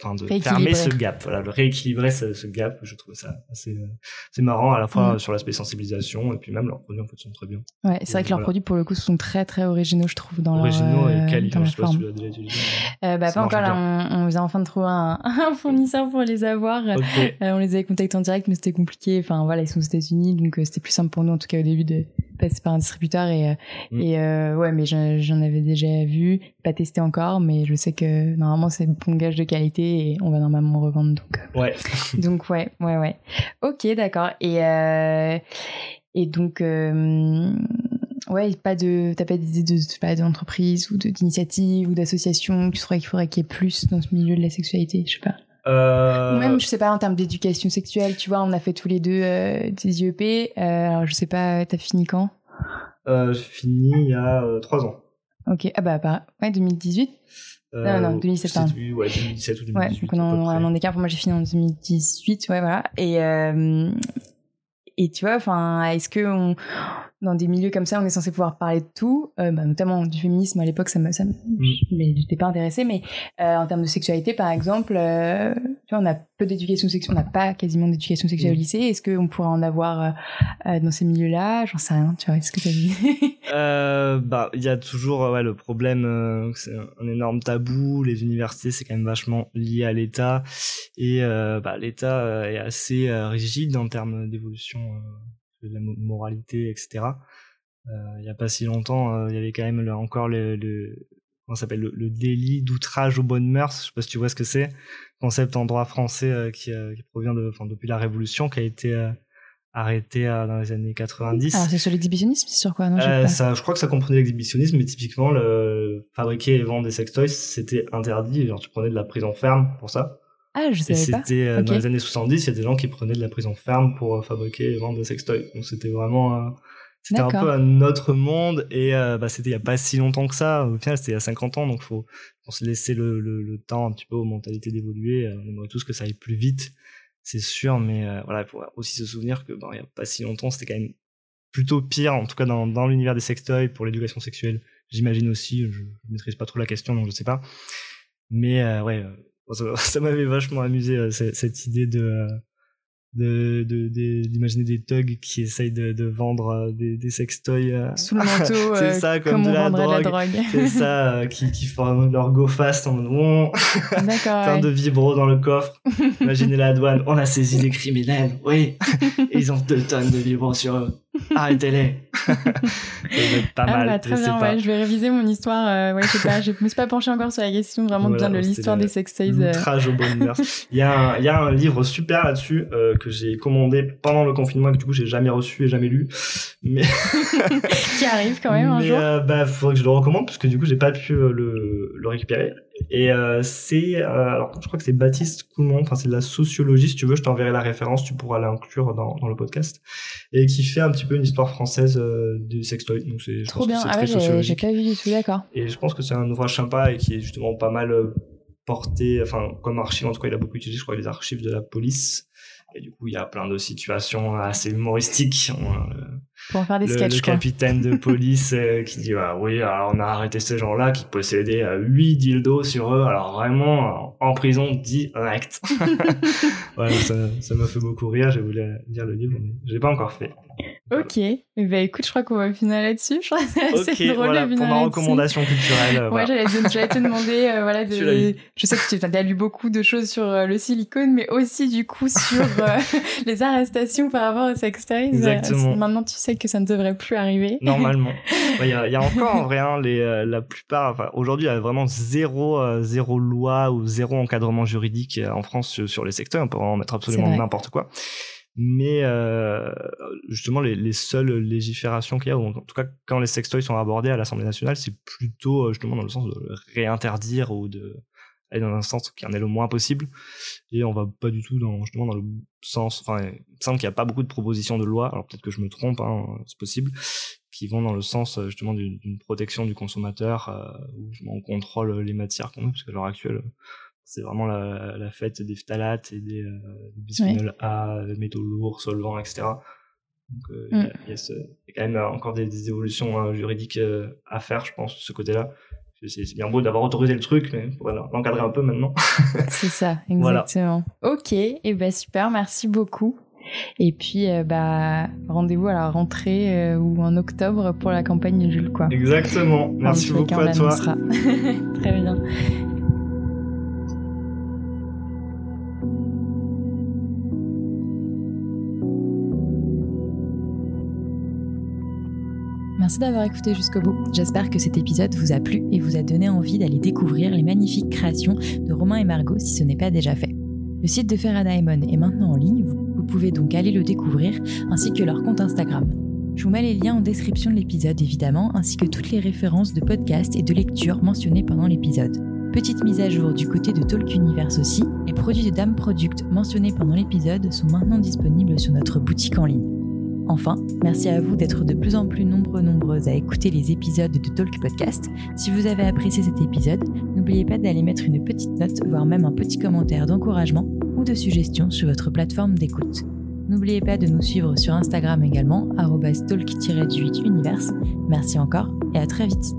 enfin de fermer ce gap, voilà, de rééquilibrer ce, ce, gap. Je trouve ça assez, euh, c'est marrant à la fois mm. sur l'aspect sensibilisation et puis même leurs produits en fait sont très bien. Ouais, c'est vrai que leurs produits pour le coup sont très très originaux, je trouve dans originaux leur, et quali, dans je sais pas si tu l'as déjà utilisé. Euh, bah pas encore là, on, on, vient enfin de trouver un, un fournisseur pour les avoir. Okay. Euh, on les avait contactés en direct, mais c'était compliqué. Enfin voilà, ils sont aux États-Unis, donc euh, c'était plus simple pour nous en tout cas au début de passer par un distributeur et, euh, mm. et euh, ouais, mais j'en avais déjà vu, pas testé encore, mais je sais que normalement c'est bon gage de qualité et on va normalement revendre donc. Euh, ouais. donc ouais, ouais, ouais. Ok, d'accord. Et euh, et donc euh, ouais, pas de, t'as pas d'idée de, pas d'entreprise ou d'initiative ou d'association, tu trouverais qu'il faudrait qu'il y ait plus dans ce milieu de la sexualité, je sais pas. Euh... Ou même, je sais pas, en termes d'éducation sexuelle, tu vois, on a fait tous les deux des IEP. Alors, je sais pas, t'as fini quand? J'ai fini il y a euh, trois ans. Ok, ah bah, bah ouais, 2018 Non, non, 2017. Hein. Ouais, 2017 ou 2018. Ouais, donc on a un an d'écart. Pour moi, j'ai fini en 2018, ouais, voilà. Et, euh, et tu vois, enfin, est-ce que on dans des milieux comme ça, on est censé pouvoir parler de tout, euh, bah, notamment du féminisme. À l'époque, ça me, ça me, j'étais pas intéressée, mais euh, en termes de sexualité, par exemple, euh, tu vois, on a peu d'éducation sexuelle, on n'a pas quasiment d'éducation sexuelle au mm. lycée. Est-ce qu'on pourrait en avoir dans ces milieux-là? J'en sais rien. Tu vois, est-ce que tu dit Bah, il y a toujours ouais, le problème, c'est un énorme tabou. Les universités, c'est quand même vachement lié à l'État, et bah, l'État est assez rigide en termes d'évolution de la moralité, etc. Euh, il n'y a pas si longtemps, euh, il y avait quand même encore le, le comment s'appelle le, délit d'outrage aux bonnes mœurs. Je sais pas si tu vois ce que c'est. Concept en droit français euh, qui, qui, provient de, enfin, depuis la Révolution, qui a été arrêté dans les années 90. Alors c'est sur l'exhibitionnisme, c'est sur quoi? Non, ça, Je crois que ça comprenait l'exhibitionnisme, mais typiquement le fabriquer et vendre des sextoys, c'était interdit. Genre tu prenais de la prison ferme pour ça. Ah, je savais pas. C'était euh, dans les années 70, il y a des gens qui prenaient de la prison ferme pour euh, fabriquer et vendre des sextoys. Donc c'était vraiment euh, c'était un peu un autre monde et bah, c'était il y a pas si longtemps que ça. Au final, c'était il y a 50 ans, donc faut, faut se laisser le, le, temps un petit peu aux mentalités d'évoluer. On aimerait tous que ça aille plus vite, c'est sûr, mais voilà, il faut aussi se souvenir que bah, il y a pas si longtemps, c'était quand même plutôt pire, en tout cas dans, dans l'univers des sextoys pour l'éducation sexuelle. J'imagine aussi, je, je maîtrise pas trop la question, donc je sais pas. Mais ouais, ça, m'avait vachement amusé euh, cette, idée de de d'imaginer de, des thugs qui essayent de, vendre euh, des, des sextoys euh, sous le manteau c'est ça comme, de la drogue, c'est ça qui, qui font leur go fast en mode plein de vibros dans le coffre. Imaginez la douane on a saisi des criminels oui. Et ils ont deux tonnes de vibros sur eux arrêtez-les. pas ah, mal. Bah, très bien, ouais, je vais réviser mon histoire. Euh, ouais, je sais pas, je me suis pas penché encore sur la question vraiment bien de l'histoire des sextoys. Euh. Outrage bonheur. il y a un, il y a un livre super là-dessus euh, que j'ai commandé pendant le confinement et que du coup j'ai jamais reçu et jamais lu, mais qui arrive quand même un mais, jour. Euh, bah, faudrait que je le recommande parce que du coup j'ai pas pu le, le récupérer. Et euh, c'est, euh, alors je crois que c'est Baptiste Coulmont, enfin c'est de la sociologie, si tu veux, je t'enverrai la référence, tu pourras l'inclure dans, dans le podcast, et qui fait un petit peu une histoire française euh, du sextoy. Donc c'est trop bien, ah ouais, j'ai pas vu du tout, d'accord. Et je pense que c'est un ouvrage sympa et qui est justement pas mal porté, enfin comme archive, en tout cas il a beaucoup utilisé, je crois, les archives de la police. Et du coup, il y a plein de situations assez humoristiques. Pour faire des le, sketchs, le capitaine de police euh, qui dit ah oui alors on a arrêté ces gens-là qui possédaient euh, 8 dildos sur eux alors vraiment en prison direct ouais, ça ça m'a fait beaucoup rire j'ai voulu lire le livre mais j'ai pas encore fait Ok, eh ben écoute, je crois qu'on va finir là-dessus. Je crois que c'est assez drôle voilà, pour ma recommandation culturelle. ouais, j'allais te, te demander, euh, voilà, de, je sais que tu as lu beaucoup de choses sur le silicone, mais aussi du coup sur les arrestations par rapport au sextoys. Exactement. maintenant, tu sais que ça ne devrait plus arriver. Normalement. Il y, a, y, a, encore en vrai, hein, les, euh, la plupart, enfin, aujourd'hui, il y a vraiment zéro, euh, zéro loi ou zéro encadrement juridique euh, en France sur, les secteurs. On peut en mettre absolument n'importe quoi. Mais euh, justement, les, les seules légiférations qu'il y a, ou en tout cas quand les sextoys sont abordés à l'Assemblée nationale, c'est plutôt justement dans le sens de réinterdire ou de aller dans un sens qui en est le moins possible et on va pas du tout dans justement dans le sens enfin il me semble qu'il n'y a pas beaucoup de propositions de loi alors peut-être que je me trompe hein, c'est possible qui vont dans le sens justement d'une protection du consommateur euh, où on contrôle les matières qu'on parce qu'à l'heure actuelle c'est vraiment la, la, fête des phtalates et des, euh, bisphénol A, métaux lourds, solvants, etc. Donc euh, il, y a, mm. y a quand même encore des, des évolutions hein, juridiques euh, à faire, je pense, de ce côté-là c'est bien beau d'avoir autorisé le truc, mais voilà, l'encadrer un peu maintenant. c'est ça, exactement. Ok, et eh ben super, merci beaucoup. Et puis, euh, bah, rendez-vous à la rentrée euh, ou en octobre pour la campagne Jules, quoi. Exactement. Merci beaucoup à toi. Très bien. Merci d'avoir écouté jusqu'au bout. J'espère que cet épisode vous a plu et vous a donné envie d'aller découvrir les magnifiques créations de Romain et Margot si ce n'est pas déjà fait. Le site de Ferra Diamond est maintenant en ligne, vous pouvez donc aller le découvrir, ainsi que leur compte Instagram. Je vous mets les liens en description de l'épisode évidemment, ainsi que toutes les références de podcasts et de lectures mentionnées pendant l'épisode. Petite mise à jour du côté de Talk Universe aussi, les produits de Dame Product mentionnés pendant l'épisode sont maintenant disponibles sur notre boutique en ligne. Enfin, merci à vous d'être de plus en plus nombreux nombreuses à écouter les épisodes de Talk Podcast. Si vous avez apprécié cet épisode, n'oubliez pas d'aller mettre une petite note, voire même un petit commentaire d'encouragement ou de suggestion sur votre plateforme d'écoute. N'oubliez pas de nous suivre sur Instagram également, talk-univers. Merci encore et à très vite.